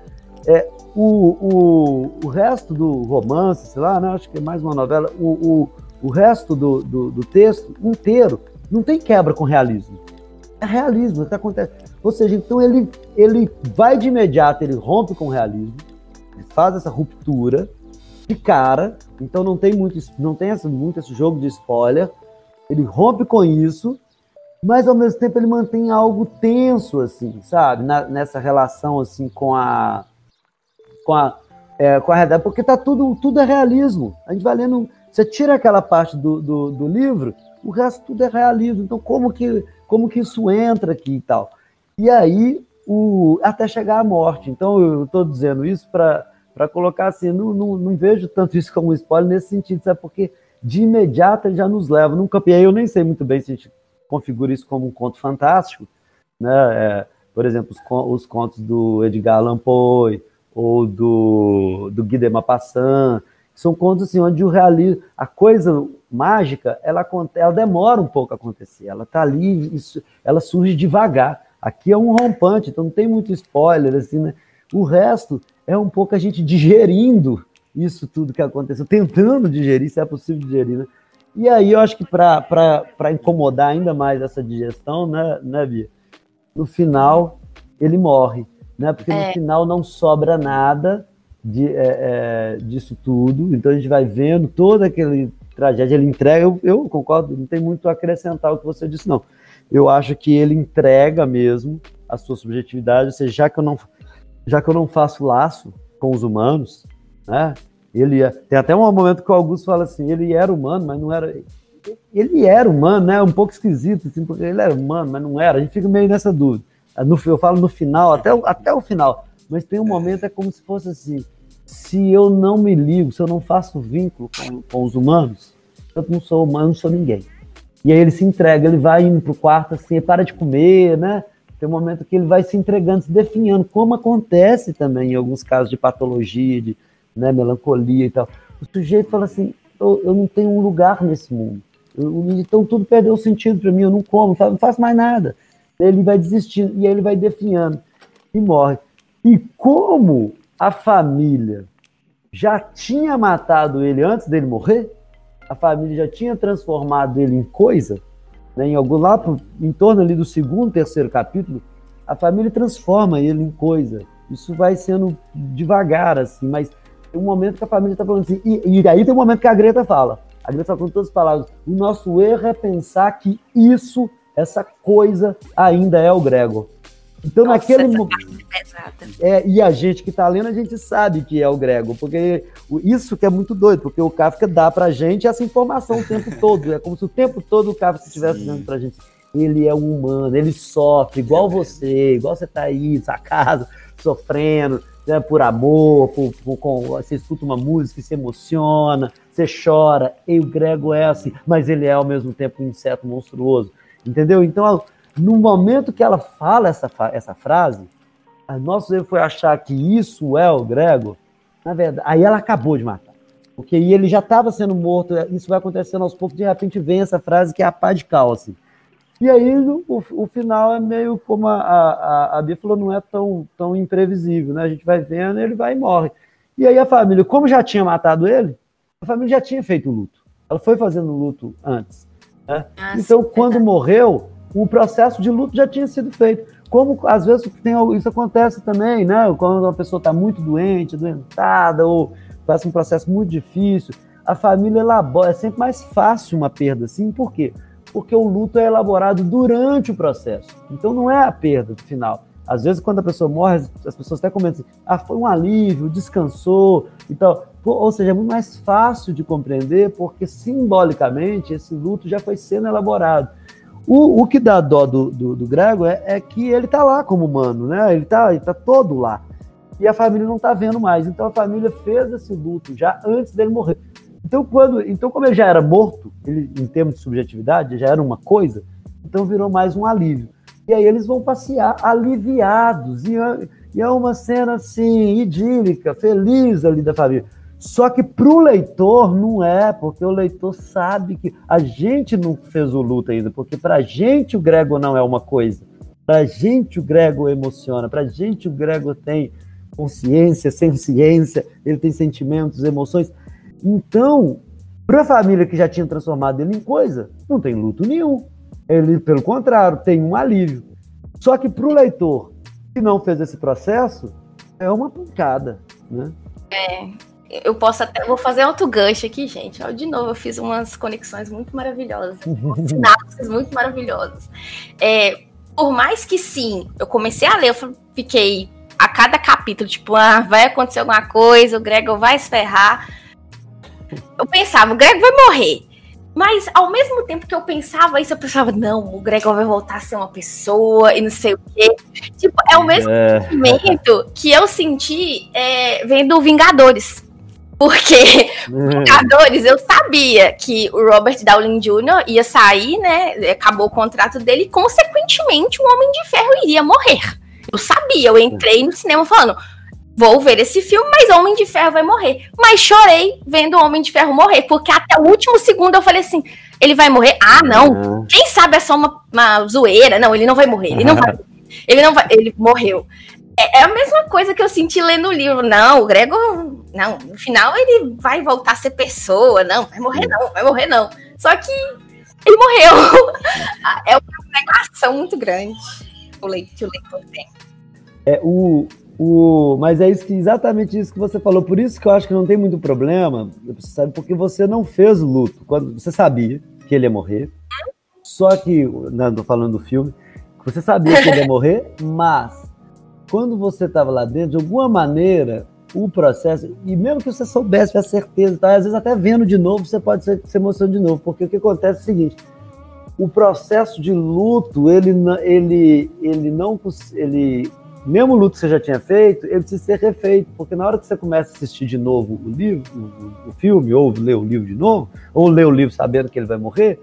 É, o, o, o resto do romance, sei lá, né? acho que é mais uma novela, o, o, o resto do, do, do texto inteiro não tem quebra com realismo. É realismo, está acontecendo. Ou seja, então ele, ele vai de imediato, ele rompe com o realismo, ele faz essa ruptura de cara, então não tem muito, não tem essa, muito esse jogo de spoiler, ele rompe com isso mas ao mesmo tempo ele mantém algo tenso, assim, sabe? Na, nessa relação, assim, com a. com a. É, com a realidade, porque tá tudo, tudo é realismo. A gente vai lendo. Você tira aquela parte do, do, do livro, o resto tudo é realismo. Então, como que, como que isso entra aqui e tal? E aí, o, até chegar à morte. Então, eu estou dizendo isso para colocar assim, não, não, não, vejo tanto isso como um spoiler nesse sentido, sabe? Porque de imediato ele já nos leva. Nunca, e aí eu nem sei muito bem se a gente configura isso como um conto fantástico, né? É, por exemplo, os, os, contos do Edgar Allan Poe ou do, do Guy de são contos assim, onde o realismo, a coisa mágica, ela, ela demora um pouco a acontecer, ela está ali, isso, ela surge devagar. Aqui é um rompante, então não tem muito spoiler, assim, né? O resto é um pouco a gente digerindo isso tudo que aconteceu, tentando digerir, se é possível digerir, né? E aí eu acho que para incomodar ainda mais essa digestão, né, né, Bia? No final ele morre, né? Porque é. no final não sobra nada de, é, é, disso tudo. Então a gente vai vendo toda aquele tragédia, ele entrega. Eu, eu, concordo, não tem muito a acrescentar o que você disse, não. Eu acho que ele entrega mesmo a sua subjetividade, ou seja, já que eu não, já que eu não faço laço com os humanos, né? Ele é, tem até um momento que o Augusto fala assim, ele era humano, mas não era. Ele era humano, né? Um pouco esquisito, assim, porque ele era humano, mas não era. A gente fica meio nessa dúvida. No, eu falo no final, até, o, até o final. Mas tem um momento é como se fosse assim: se eu não me ligo, se eu não faço vínculo com, com os humanos, eu não sou humano, não sou ninguém. E aí ele se entrega, ele vai indo pro quarto assim, para de comer, né? Tem um momento que ele vai se entregando, se definhando, como acontece também em alguns casos de patologia, de, né, melancolia e tal. O sujeito fala assim: eu, eu não tenho um lugar nesse mundo. Eu, então tudo perdeu sentido para mim, eu não como, não faço mais nada. Ele vai desistindo e aí ele vai definhando e morre. E como a família já tinha matado ele antes dele morrer, a família já tinha transformado ele em coisa, né, em algum lá em torno ali do segundo, terceiro capítulo, a família transforma ele em coisa. Isso vai sendo devagar assim, mas tem um momento que a família está falando assim, e, e, aí tem um momento que a Greta fala, a Greta fala com todas as palavras, o nosso erro é pensar que isso, essa coisa, ainda é o Gregor. Então, Nossa, naquele momento. É, e a gente que está lendo, a gente sabe que é o Gregor, porque isso que é muito doido, porque o Kafka dá pra gente essa informação o tempo todo. É como se o tempo todo o Kafka estivesse dando pra gente. Ele é um humano, ele sofre, igual é você, igual você tá aí, casa, sofrendo né, por amor, por, por, você escuta uma música e se emociona, você chora, e o Grego é assim, mas ele é ao mesmo tempo um inseto monstruoso, entendeu? Então, no momento que ela fala essa, essa frase, a nosso erro foi achar que isso é o Gregor. Na verdade, aí ela acabou de matar. Porque ele já estava sendo morto, isso vai acontecendo aos poucos, de repente vem essa frase que é a pá de cal, assim. E aí o, o final é meio como a, a, a Bia falou, não é tão, tão imprevisível, né? A gente vai vendo, ele vai e morre. E aí a família, como já tinha matado ele, a família já tinha feito o luto. Ela foi fazendo luto antes. Né? Ah, então, sim, quando morreu, o processo de luto já tinha sido feito. Como às vezes tem, isso acontece também, né? Quando uma pessoa está muito doente, doentada, ou passa um processo muito difícil, a família elabora. É sempre mais fácil uma perda assim, por quê? Porque o luto é elaborado durante o processo. Então não é a perda final. Às vezes, quando a pessoa morre, as pessoas até comentam assim: ah, foi um alívio, descansou e tal. Ou seja, é muito mais fácil de compreender, porque simbolicamente esse luto já foi sendo elaborado. O, o que dá dó do, do, do Grego é, é, que ele está lá como humano, né? Ele está tá todo lá. E a família não está vendo mais. Então a família fez esse luto já antes dele morrer. Então, quando, então como ele já era morto, ele, em termos de subjetividade, já era uma coisa, então virou mais um alívio. E aí eles vão passear aliviados. E, é, e é uma cena assim, idílica, feliz ali da família. Só que para o leitor não é, porque o leitor sabe que a gente não fez o luto ainda, porque para a gente o grego não é uma coisa. Para a gente o grego emociona, para a gente o grego tem consciência, ciência, ele tem sentimentos, emoções. Então, para a família que já tinha transformado ele em coisa, não tem luto nenhum. Ele, pelo contrário, tem um alívio. Só que para o leitor que não fez esse processo, é uma pancada, né? É, eu posso até. Vou fazer outro gancho aqui, gente. de novo, eu fiz umas conexões muito maravilhosas. sinapses muito maravilhosas. É, por mais que sim, eu comecei a ler, eu fiquei a cada capítulo, tipo, ah, vai acontecer alguma coisa, o Gregor vai se ferrar. Eu pensava, o Gregor vai morrer. Mas ao mesmo tempo que eu pensava isso, eu pensava, não, o Gregor vai voltar a ser uma pessoa e não sei o quê. Tipo, é o mesmo é. sentimento que eu senti é, vendo Vingadores. Porque Vingadores, eu sabia que o Robert Downey Jr. ia sair, né? Acabou o contrato dele e, consequentemente, o Homem de Ferro iria morrer. Eu sabia, eu entrei no cinema falando: vou ver esse filme, mas Homem de Ferro vai morrer. Mas chorei vendo o Homem de Ferro morrer, porque até o último segundo eu falei assim: ele vai morrer? Ah, não. Uhum. Quem sabe é só uma, uma zoeira? Não, ele não vai morrer. Ele não vai. Ele não vai. Ele morreu. É, é, a mesma coisa que eu senti lendo o livro. Não, o Gregor, não, no final ele vai voltar a ser pessoa. Não, vai morrer não, vai morrer não. Só que ele morreu. é uma negação muito grande que o leitor tem. É, o, o, mas é isso que, exatamente isso que você falou. Por isso que eu acho que não tem muito problema, sabe, porque você não fez o luto. Quando você sabia que ele ia morrer. Só que, não estou falando do filme, você sabia que ele ia morrer, mas quando você estava lá dentro, de alguma maneira, o processo, e mesmo que você soubesse, tivesse certeza, tá? às vezes até vendo de novo, você pode se, se emocionar de novo, porque o que acontece é o seguinte, o processo de luto, ele, ele, ele não, ele, mesmo luto que você já tinha feito, ele precisa ser refeito, porque na hora que você começa a assistir de novo o livro, o, o filme, ou ler o livro de novo, ou ler o livro sabendo que ele vai morrer,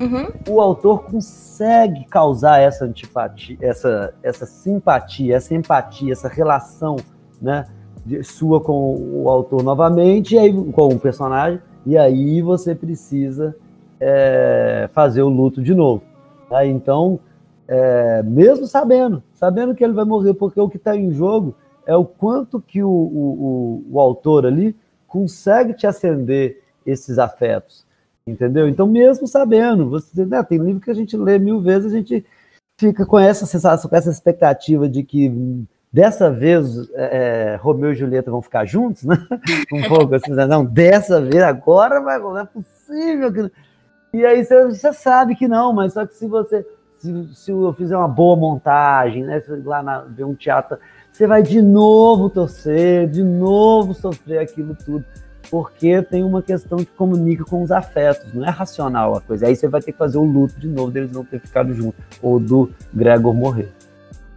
Uhum. O autor consegue causar essa antipatia, essa, essa simpatia, essa empatia, essa relação, né, de, sua com o autor novamente, e aí, com o personagem, e aí você precisa é, fazer o luto de novo. Tá? Então, é, mesmo sabendo, sabendo que ele vai morrer, porque o que está em jogo é o quanto que o, o, o, autor ali consegue te acender esses afetos entendeu? Então, mesmo sabendo, você né, tem livro que a gente lê mil vezes, a gente fica com essa sensação, com essa expectativa de que dessa vez é, é Romeu e Julieta vão ficar juntos, né? Um pouco assim, né? não, dessa vez, agora vai, não é possível. Que... E aí você, você, sabe que não, mas só que se você, se, se eu fizer uma boa montagem, né? Se lá na, ver um teatro, você vai de novo torcer, de novo sofrer aquilo tudo porque tem uma questão que comunica com os afetos, não é racional a coisa. Aí você vai ter que fazer o luto de novo deles não ter ficado juntos, ou do Gregor morrer.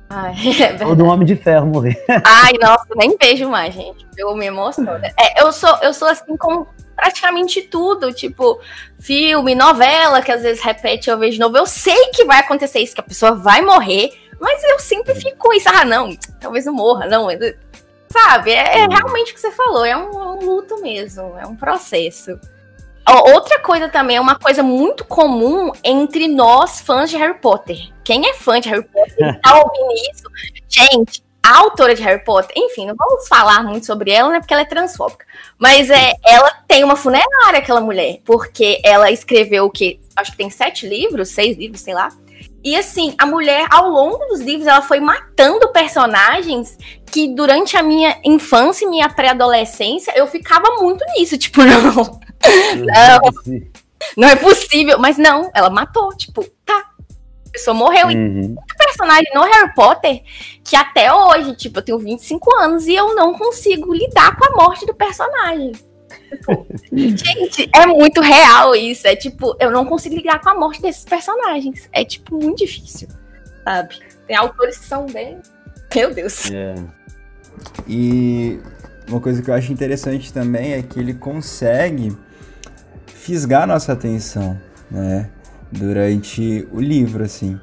Ai, é ou do Homem de Ferro morrer. Ai, nossa, nem vejo mais, gente. Eu me emociono. É, eu, sou, eu sou assim com praticamente tudo, tipo, filme, novela, que às vezes repete, eu vejo de novo. Eu sei que vai acontecer isso, que a pessoa vai morrer, mas eu sempre fico com isso. Ah, não, talvez não morra, não. Sabe? É, é realmente o que você falou, é um, é um luto mesmo, é um processo. Outra coisa também, é uma coisa muito comum entre nós fãs de Harry Potter. Quem é fã de Harry Potter tá ouvindo isso, gente, a autora de Harry Potter, enfim, não vamos falar muito sobre ela, né? Porque ela é transfóbica. Mas é, ela tem uma funerária, aquela mulher, porque ela escreveu o que? Acho que tem sete livros, seis livros, sei lá. E assim, a mulher, ao longo dos livros, ela foi matando personagens que durante a minha infância e minha pré-adolescência eu ficava muito nisso. Tipo, não. Não, não é possível. Mas não, ela matou. Tipo, pessoa morreu. Uhum. E personagem no Harry Potter que até hoje, tipo, eu tenho 25 anos e eu não consigo lidar com a morte do personagem. Tipo, gente, é muito real isso. É tipo, eu não consigo lidar com a morte desses personagens. É, tipo, muito difícil, sabe? Tem autores que são bem. Meu Deus. É. E uma coisa que eu acho interessante também é que ele consegue fisgar nossa atenção, né? Durante o livro, assim.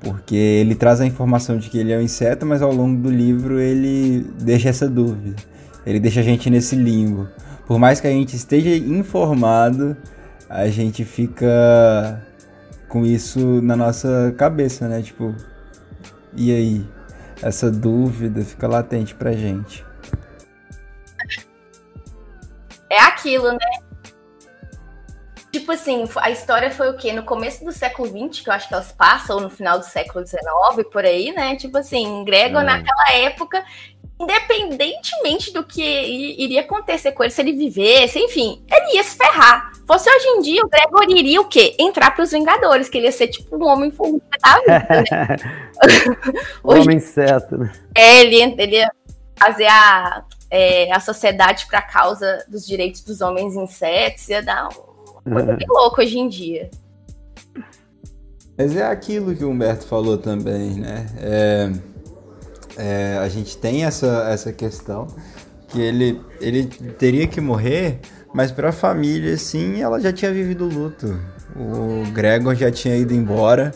Porque ele traz a informação de que ele é um inseto, mas ao longo do livro ele deixa essa dúvida. Ele deixa a gente nesse limbo. Por mais que a gente esteja informado, a gente fica com isso na nossa cabeça, né? Tipo, e aí? Essa dúvida fica latente pra gente. É aquilo, né? Tipo assim, a história foi o quê? No começo do século XX, que eu acho que elas passam, ou no final do século XIX, por aí, né? Tipo assim, Gregor, é. naquela época, independentemente do que iria acontecer com ele, se ele vivesse, enfim, ele ia se ferrar. Fosse hoje em dia, o Gregor iria o quê? Entrar para os Vingadores, que ele ia ser tipo um homem formiga da vida, né? hoje, homem certo, né? É, ele, ele ia fazer a, é, a sociedade para a causa dos direitos dos homens insetos, ia dar um Coisa bem louco hoje em dia. Mas é aquilo que o Humberto falou também, né? É, é, a gente tem essa, essa questão que ele, ele teria que morrer, mas para a família, sim, ela já tinha vivido o luto. O Gregor já tinha ido embora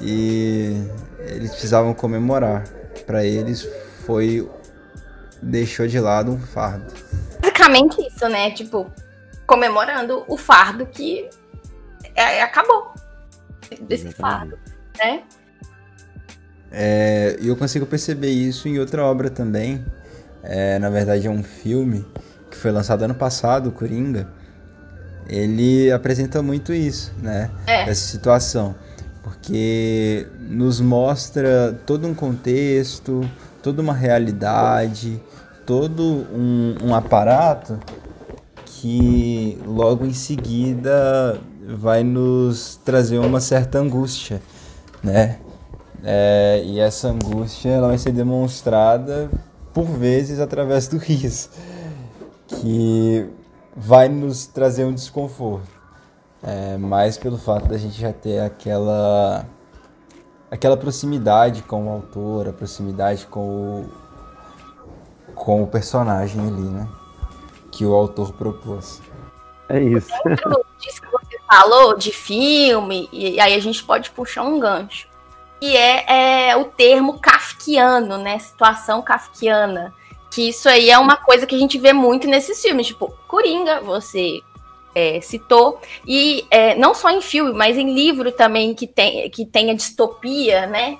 e eles precisavam comemorar. Para eles foi deixou de lado um fardo. Basicamente isso, né? Tipo, comemorando o fardo que é, acabou desse fardo, né? É, eu consigo perceber isso em outra obra também. É, na verdade, é um filme que foi lançado ano passado, Coringa. Ele apresenta muito isso, né? É. Essa situação. Porque nos mostra todo um contexto, toda uma realidade, todo um, um aparato que logo em seguida vai nos trazer uma certa angústia, né? É, e essa angústia ela vai ser demonstrada por vezes através do riso, que vai nos trazer um desconforto, é, mais pelo fato da gente já ter aquela aquela proximidade com o autor, a proximidade com o, com o personagem ali, né? Que o autor propôs. É isso. Disso que você falou de filme, e aí a gente pode puxar um gancho. Que é, é o termo kafkiano, né? Situação kafkiana. Que isso aí é uma coisa que a gente vê muito nesses filmes. Tipo, Coringa, você é, citou. E é, não só em filme, mas em livro também que, tem, que tenha distopia, né?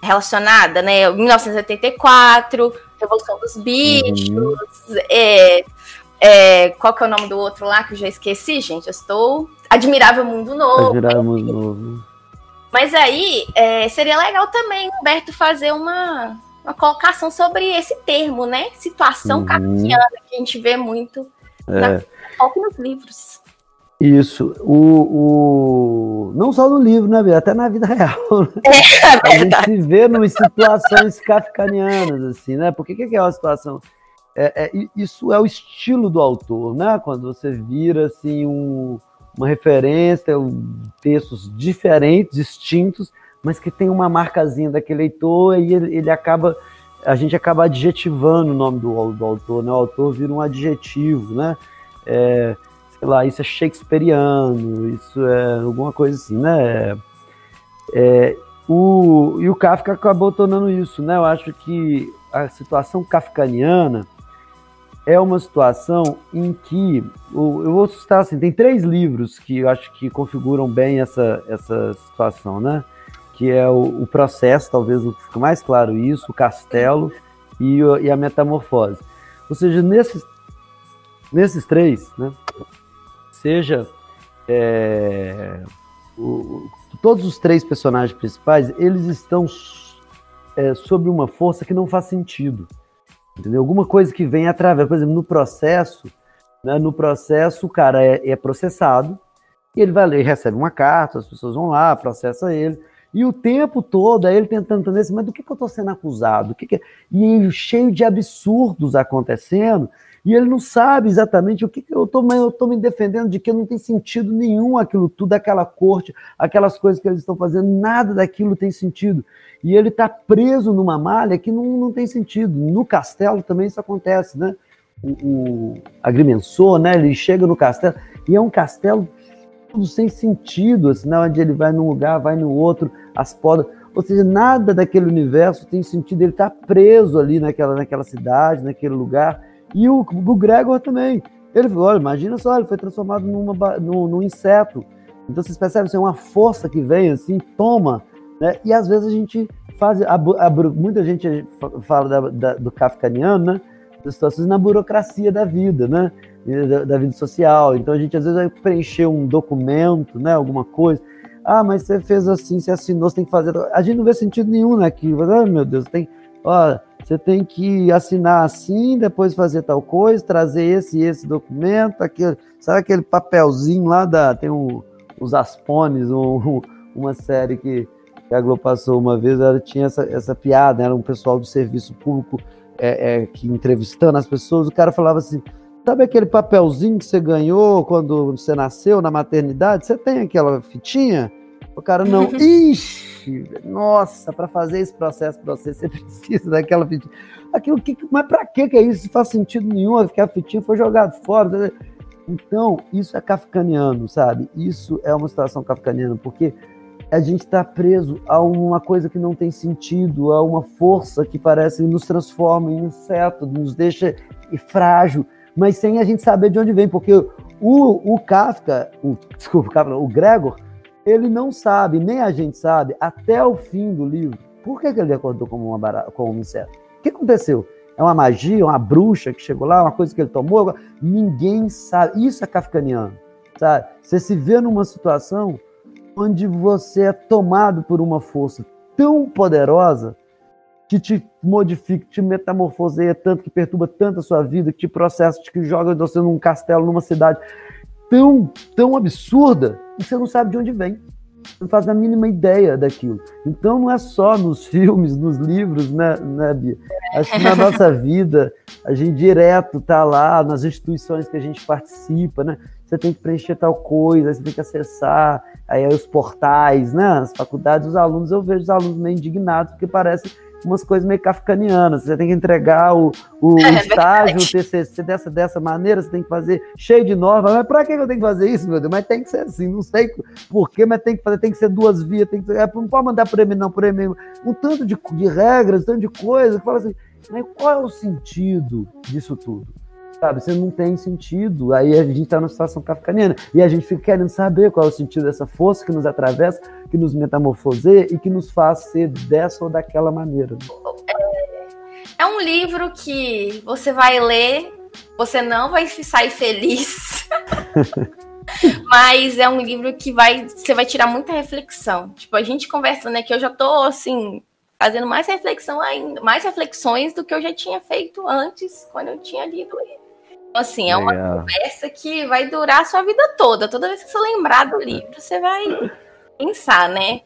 Relacionada, né? 1984, Revolução dos Bichos, uhum. é, é, qual que é o nome do outro lá que eu já esqueci, gente? Eu estou. Admirável Mundo Novo. Admirável Mundo Novo. Mas aí é, seria legal também, Humberto, fazer uma, uma colocação sobre esse termo, né? Situação uhum. kafkiana, que a gente vê muito é. na, nos livros. Isso. O, o... Não só no livro, né, Até na vida real. Né? É, é a gente se vê em situações kafkanianas, assim, né? Por que, que é uma situação é, é, isso é o estilo do autor, né? Quando você vira assim um, uma referência, um, textos diferentes, distintos, mas que tem uma marcazinha daquele leitor e ele, ele acaba a gente acaba adjetivando o nome do, do, autor, né? O autor vira um adjetivo, né? é, sei lá, isso é shakespeariano, isso é alguma coisa assim, né? É, o, e o Kafka acabou tornando isso, né? Eu acho que a situação kafkaniana é uma situação em que eu vou citar assim, tem três livros que eu acho que configuram bem essa, essa situação, né? Que é o, o processo, talvez fica mais claro isso, o castelo e, e a metamorfose. Ou seja, nesses, nesses três, né? Seja é, o, todos os três personagens principais, eles estão é, sob uma força que não faz sentido. Entendeu? Alguma coisa que vem através, por exemplo, no processo, né, no processo o cara é, é processado, e ele vai ele recebe uma carta, as pessoas vão lá, processa ele, e o tempo todo é ele tentando entender assim, mas do que, que eu estou sendo acusado? Que, que é? E cheio de absurdos acontecendo, e ele não sabe exatamente o que, que eu estou me defendendo de que não tem sentido nenhum aquilo tudo, aquela corte, aquelas coisas que eles estão fazendo, nada daquilo tem sentido. E ele está preso numa malha que não, não tem sentido. No castelo também isso acontece, né? O, o agrimensor, né? Ele chega no castelo e é um castelo tudo sem sentido, assim, né? onde ele vai num lugar, vai no outro, as podas. Ou seja, nada daquele universo tem sentido. Ele está preso ali naquela, naquela cidade, naquele lugar e o, o Gregor também. Ele falou: olha, imagina só, ele foi transformado numa, num, num inseto. Então vocês percebem, assim, uma força que vem assim, toma, né? E às vezes a gente faz. A, a, muita gente fala da, da, do kafkaniano, né? Das situações na burocracia da vida, né? Da, da, vida social. Então a gente às vezes vai preencher um documento, né? Alguma coisa. Ah, mas você fez assim, você assinou, você tem que fazer. A gente não vê sentido nenhum naquilo. Ah, meu Deus, tem. Ó, você tem que assinar assim, depois fazer tal coisa, trazer esse e esse documento, aquele, sabe aquele papelzinho lá da. Tem um, os Aspones, um, uma série que, que a Globo passou uma vez, ela tinha essa, essa piada, era um pessoal do serviço público é, é, que entrevistando as pessoas, o cara falava assim. Sabe aquele papelzinho que você ganhou quando você nasceu na maternidade? Você tem aquela fitinha? O cara não. Ixi! nossa, para fazer esse processo para você, você precisa daquela fitinha. Aquilo que, mas para que é isso? Não faz sentido nenhum, aquela fitinha foi jogada fora. Então, isso é kafkaniano, sabe? Isso é uma situação kafkaniana, porque a gente está preso a uma coisa que não tem sentido, a uma força que parece nos transforma em inseto, nos deixa frágil, mas sem a gente saber de onde vem, porque o, o Kafka, o, desculpa, o Gregor, ele não sabe, nem a gente sabe, até o fim do livro, por que, que ele acordou como, uma barata, como um inseto. O que aconteceu? É uma magia, uma bruxa que chegou lá, uma coisa que ele tomou? Ninguém sabe. Isso é kafkaniano, sabe? Você se vê numa situação onde você é tomado por uma força tão poderosa que te modifica, te metamorfoseia tanto, que perturba tanto a sua vida, que te processa, que joga você num castelo, numa cidade tão, tão absurda e você não sabe de onde vem. Você não faz a mínima ideia daquilo. Então não é só nos filmes, nos livros, né, né Bia? Acho que na nossa vida, a gente direto tá lá, nas instituições que a gente participa, né? Você tem que preencher tal coisa, você tem que acessar aí os portais, né? As faculdades, os alunos, eu vejo os alunos meio indignados, porque parece umas coisas meio kafkanianas. Você tem que entregar o, o é, estágio, o TCC dessa, dessa maneira, você tem que fazer cheio de normas. Mas para que eu tenho que fazer isso, meu Deus? Mas tem que ser assim, não sei por quê, mas tem que fazer, tem que ser duas vias, tem que é, não pode mandar por e-mail, não, por e-mail. Um tanto de, de regras, um tanto de coisas, que fala assim, mas qual é o sentido disso tudo? Sabe? Você não tem sentido. Aí a gente está numa situação kafkaniana. E a gente fica querendo saber qual é o sentido dessa força que nos atravessa, que nos metamorfoseia e que nos faz ser dessa ou daquela maneira. É um livro que você vai ler, você não vai sair feliz. Mas é um livro que vai, você vai tirar muita reflexão. Tipo, a gente conversando aqui, eu já tô assim, fazendo mais reflexão ainda, mais reflexões do que eu já tinha feito antes, quando eu tinha lido ele. Então, assim, é uma Legal. conversa que vai durar a sua vida toda. Toda vez que você lembrar do livro, você vai pensar, né?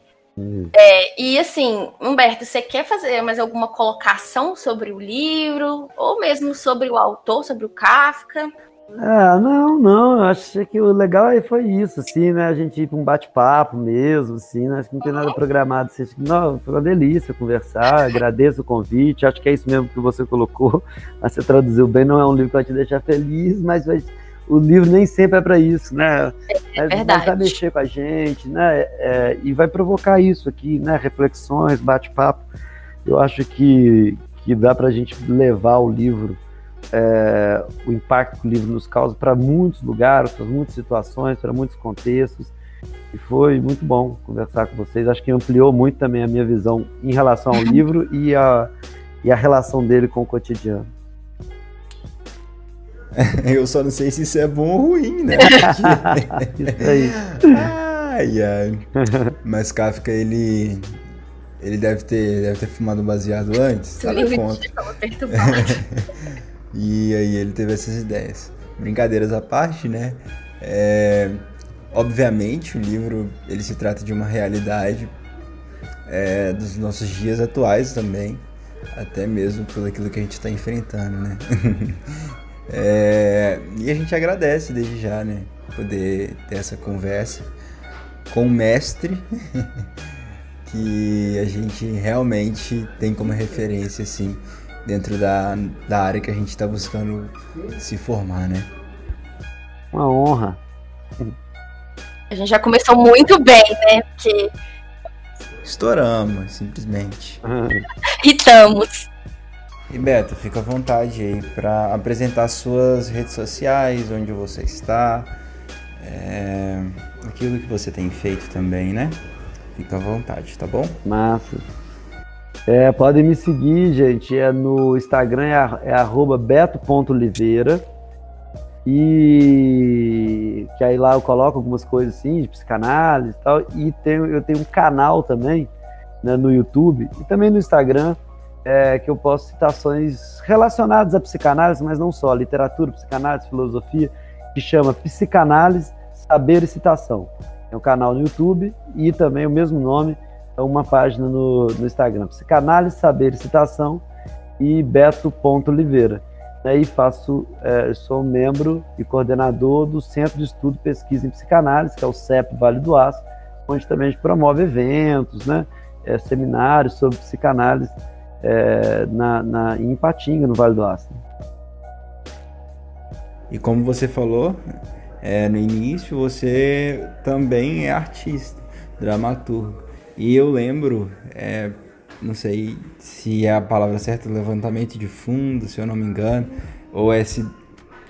É, e assim, Humberto, você quer fazer mais alguma colocação sobre o livro? Ou mesmo sobre o autor, sobre o Kafka? Ah, não, não, eu acho que o legal aí foi isso, assim, né? A gente ir para um bate-papo mesmo, assim, né? Acho que não tem nada programado. Assim, não, foi uma delícia conversar, agradeço o convite, acho que é isso mesmo que você colocou, mas você traduziu bem, não é um livro que vai te deixar feliz, mas vai, o livro nem sempre é para isso, né? É verdade. Vai mexer com a gente, né? É, e vai provocar isso aqui, né? Reflexões, bate-papo. Eu acho que, que dá para a gente levar o livro, é, o impacto que o livro nos causa para muitos lugares, para muitas situações, para muitos contextos. E foi muito bom conversar com vocês. Acho que ampliou muito também a minha visão em relação ao livro e a, e a relação dele com o cotidiano. Eu só não sei se isso é bom ou ruim, né? isso aí. Ai, ai. Mas Kafka, ele. Ele deve ter, deve ter fumado baseado antes. Nada conta. E aí ele teve essas ideias. Brincadeiras à parte, né? É, obviamente o livro ele se trata de uma realidade é, dos nossos dias atuais também, até mesmo pelo aquilo que a gente está enfrentando, né? É, e a gente agradece desde já, né? Poder ter essa conversa com o mestre que a gente realmente tem como referência, assim, dentro da, da área que a gente está buscando se formar, né? Uma honra. A gente já começou muito bem, né? Porque... Estouramos, simplesmente. estamos. E Beto, fica à vontade aí para apresentar suas redes sociais, onde você está, é, aquilo que você tem feito também, né? Fica à vontade, tá bom? Massa. É, podem me seguir, gente. É no Instagram é, é beto.oliveira. E que aí lá eu coloco algumas coisas assim, de psicanálise e tal. E tenho, eu tenho um canal também né, no YouTube e também no Instagram é, que eu posto citações relacionadas à psicanálise, mas não só, literatura, psicanálise, filosofia, que chama Psicanálise, Saber e Citação. É um canal no YouTube e também o mesmo nome, uma página no, no Instagram, Psicanálise, Saber Citação e beto.oliveira. Aí faço, é, sou membro e coordenador do Centro de Estudo e Pesquisa em Psicanálise, que é o CEP Vale do Aço, onde também a gente promove eventos, né, é, seminários sobre psicanálise é, na, na, em Patinga, no Vale do Aço. E como você falou é, no início, você também é artista, dramaturgo. E eu lembro, é, não sei se é a palavra certa, levantamento de fundo, se eu não me engano, ou é, se,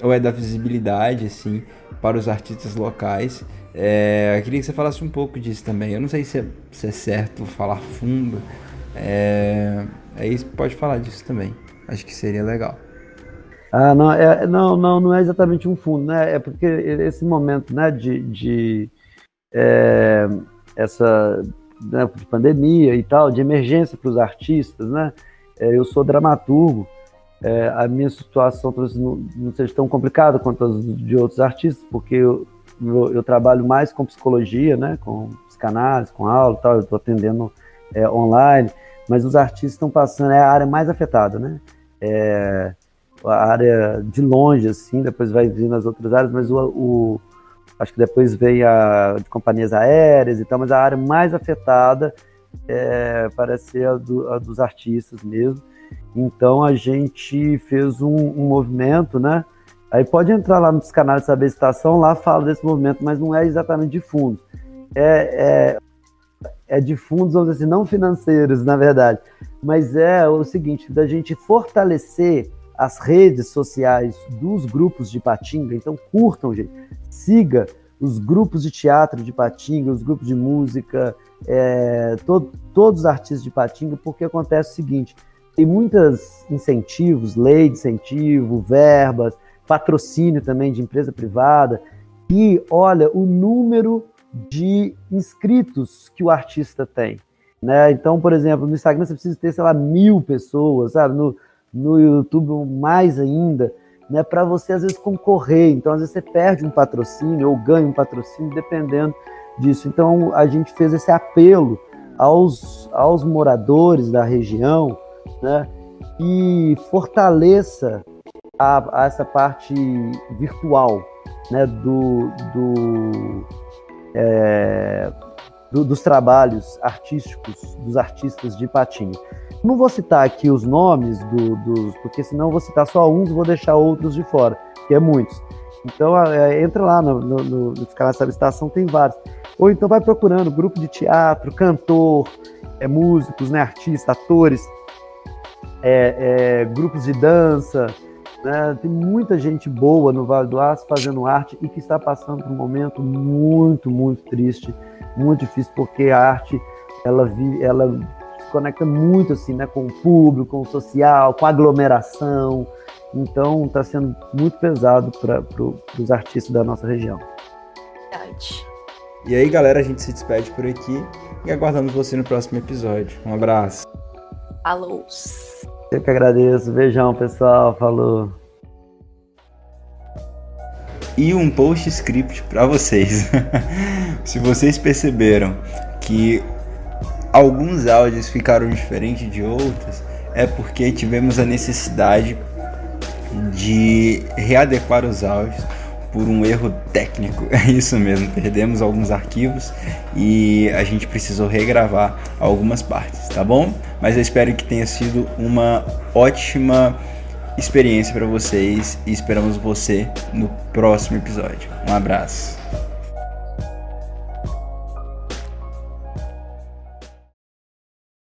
ou é da visibilidade, assim, para os artistas locais. É, eu queria que você falasse um pouco disso também. Eu não sei se é, se é certo falar fundo, é, Aí pode falar disso também. Acho que seria legal. Ah, não, é, não, não, não é exatamente um fundo, né? É porque esse momento, né, de, de é, essa né, de pandemia e tal, de emergência para os artistas, né? É, eu sou dramaturgo. É, a minha situação talvez não, não seja tão complicada quanto as de outros artistas, porque eu, eu, eu trabalho mais com psicologia, né? Com psicanálise, com aula e tal. Eu estou atendendo é, online mas os artistas estão passando, é a área mais afetada, né? É a área de longe, assim, depois vai vir nas outras áreas, mas o, o acho que depois vem a de companhias aéreas e tal, mas a área mais afetada é, parece ser a, do, a, dos artistas mesmo. Então a gente fez um, um, movimento, né? Aí pode entrar lá nos canais de Saber Estação, lá fala desse movimento, mas não é exatamente de fundos. É, é é de fundos, vamos dizer assim, não financeiros, na verdade, mas é o seguinte, da gente fortalecer as redes sociais dos grupos de Patinga, então curtam, gente, siga os grupos de teatro de Patinga, os grupos de música, é, todo, todos os artistas de Patinga, porque acontece o seguinte, tem muitos incentivos, lei de incentivo, verbas, patrocínio também de empresa privada, e olha, o número de inscritos que o artista tem. Né? Então, por exemplo, no Instagram você precisa ter, sei lá, mil pessoas, sabe? No, no YouTube, mais ainda, né? para você às vezes concorrer. Então, às vezes você perde um patrocínio ou ganha um patrocínio, dependendo disso. Então, a gente fez esse apelo aos, aos moradores da região, né? Que fortaleça a, a essa parte virtual, né? Do, do é, do, dos trabalhos artísticos dos artistas de Patinho. Não vou citar aqui os nomes do, dos, porque senão vou citar só uns e vou deixar outros de fora, que é muitos. Então, é, entra lá no, no, no, no canal da estação, tem vários. Ou então vai procurando grupo de teatro, cantor, é, músicos, né, artistas, atores, é, é, grupos de dança. Né? Tem muita gente boa no Vale do Aço fazendo arte e que está passando por um momento muito, muito triste, muito difícil, porque a arte ela, ela conecta muito assim, né, com o público, com o social, com a aglomeração. Então está sendo muito pesado para pro, os artistas da nossa região. Verdade. E aí, galera, a gente se despede por aqui e aguardamos você no próximo episódio. Um abraço. Falou. Eu que agradeço. Beijão, pessoal. Falou. E um post script para vocês. Se vocês perceberam que alguns áudios ficaram diferentes de outros, é porque tivemos a necessidade de readequar os áudios por um erro técnico. É isso mesmo, perdemos alguns arquivos e a gente precisou regravar algumas partes, tá bom? Mas eu espero que tenha sido uma ótima experiência para vocês e esperamos você no próximo episódio. Um abraço.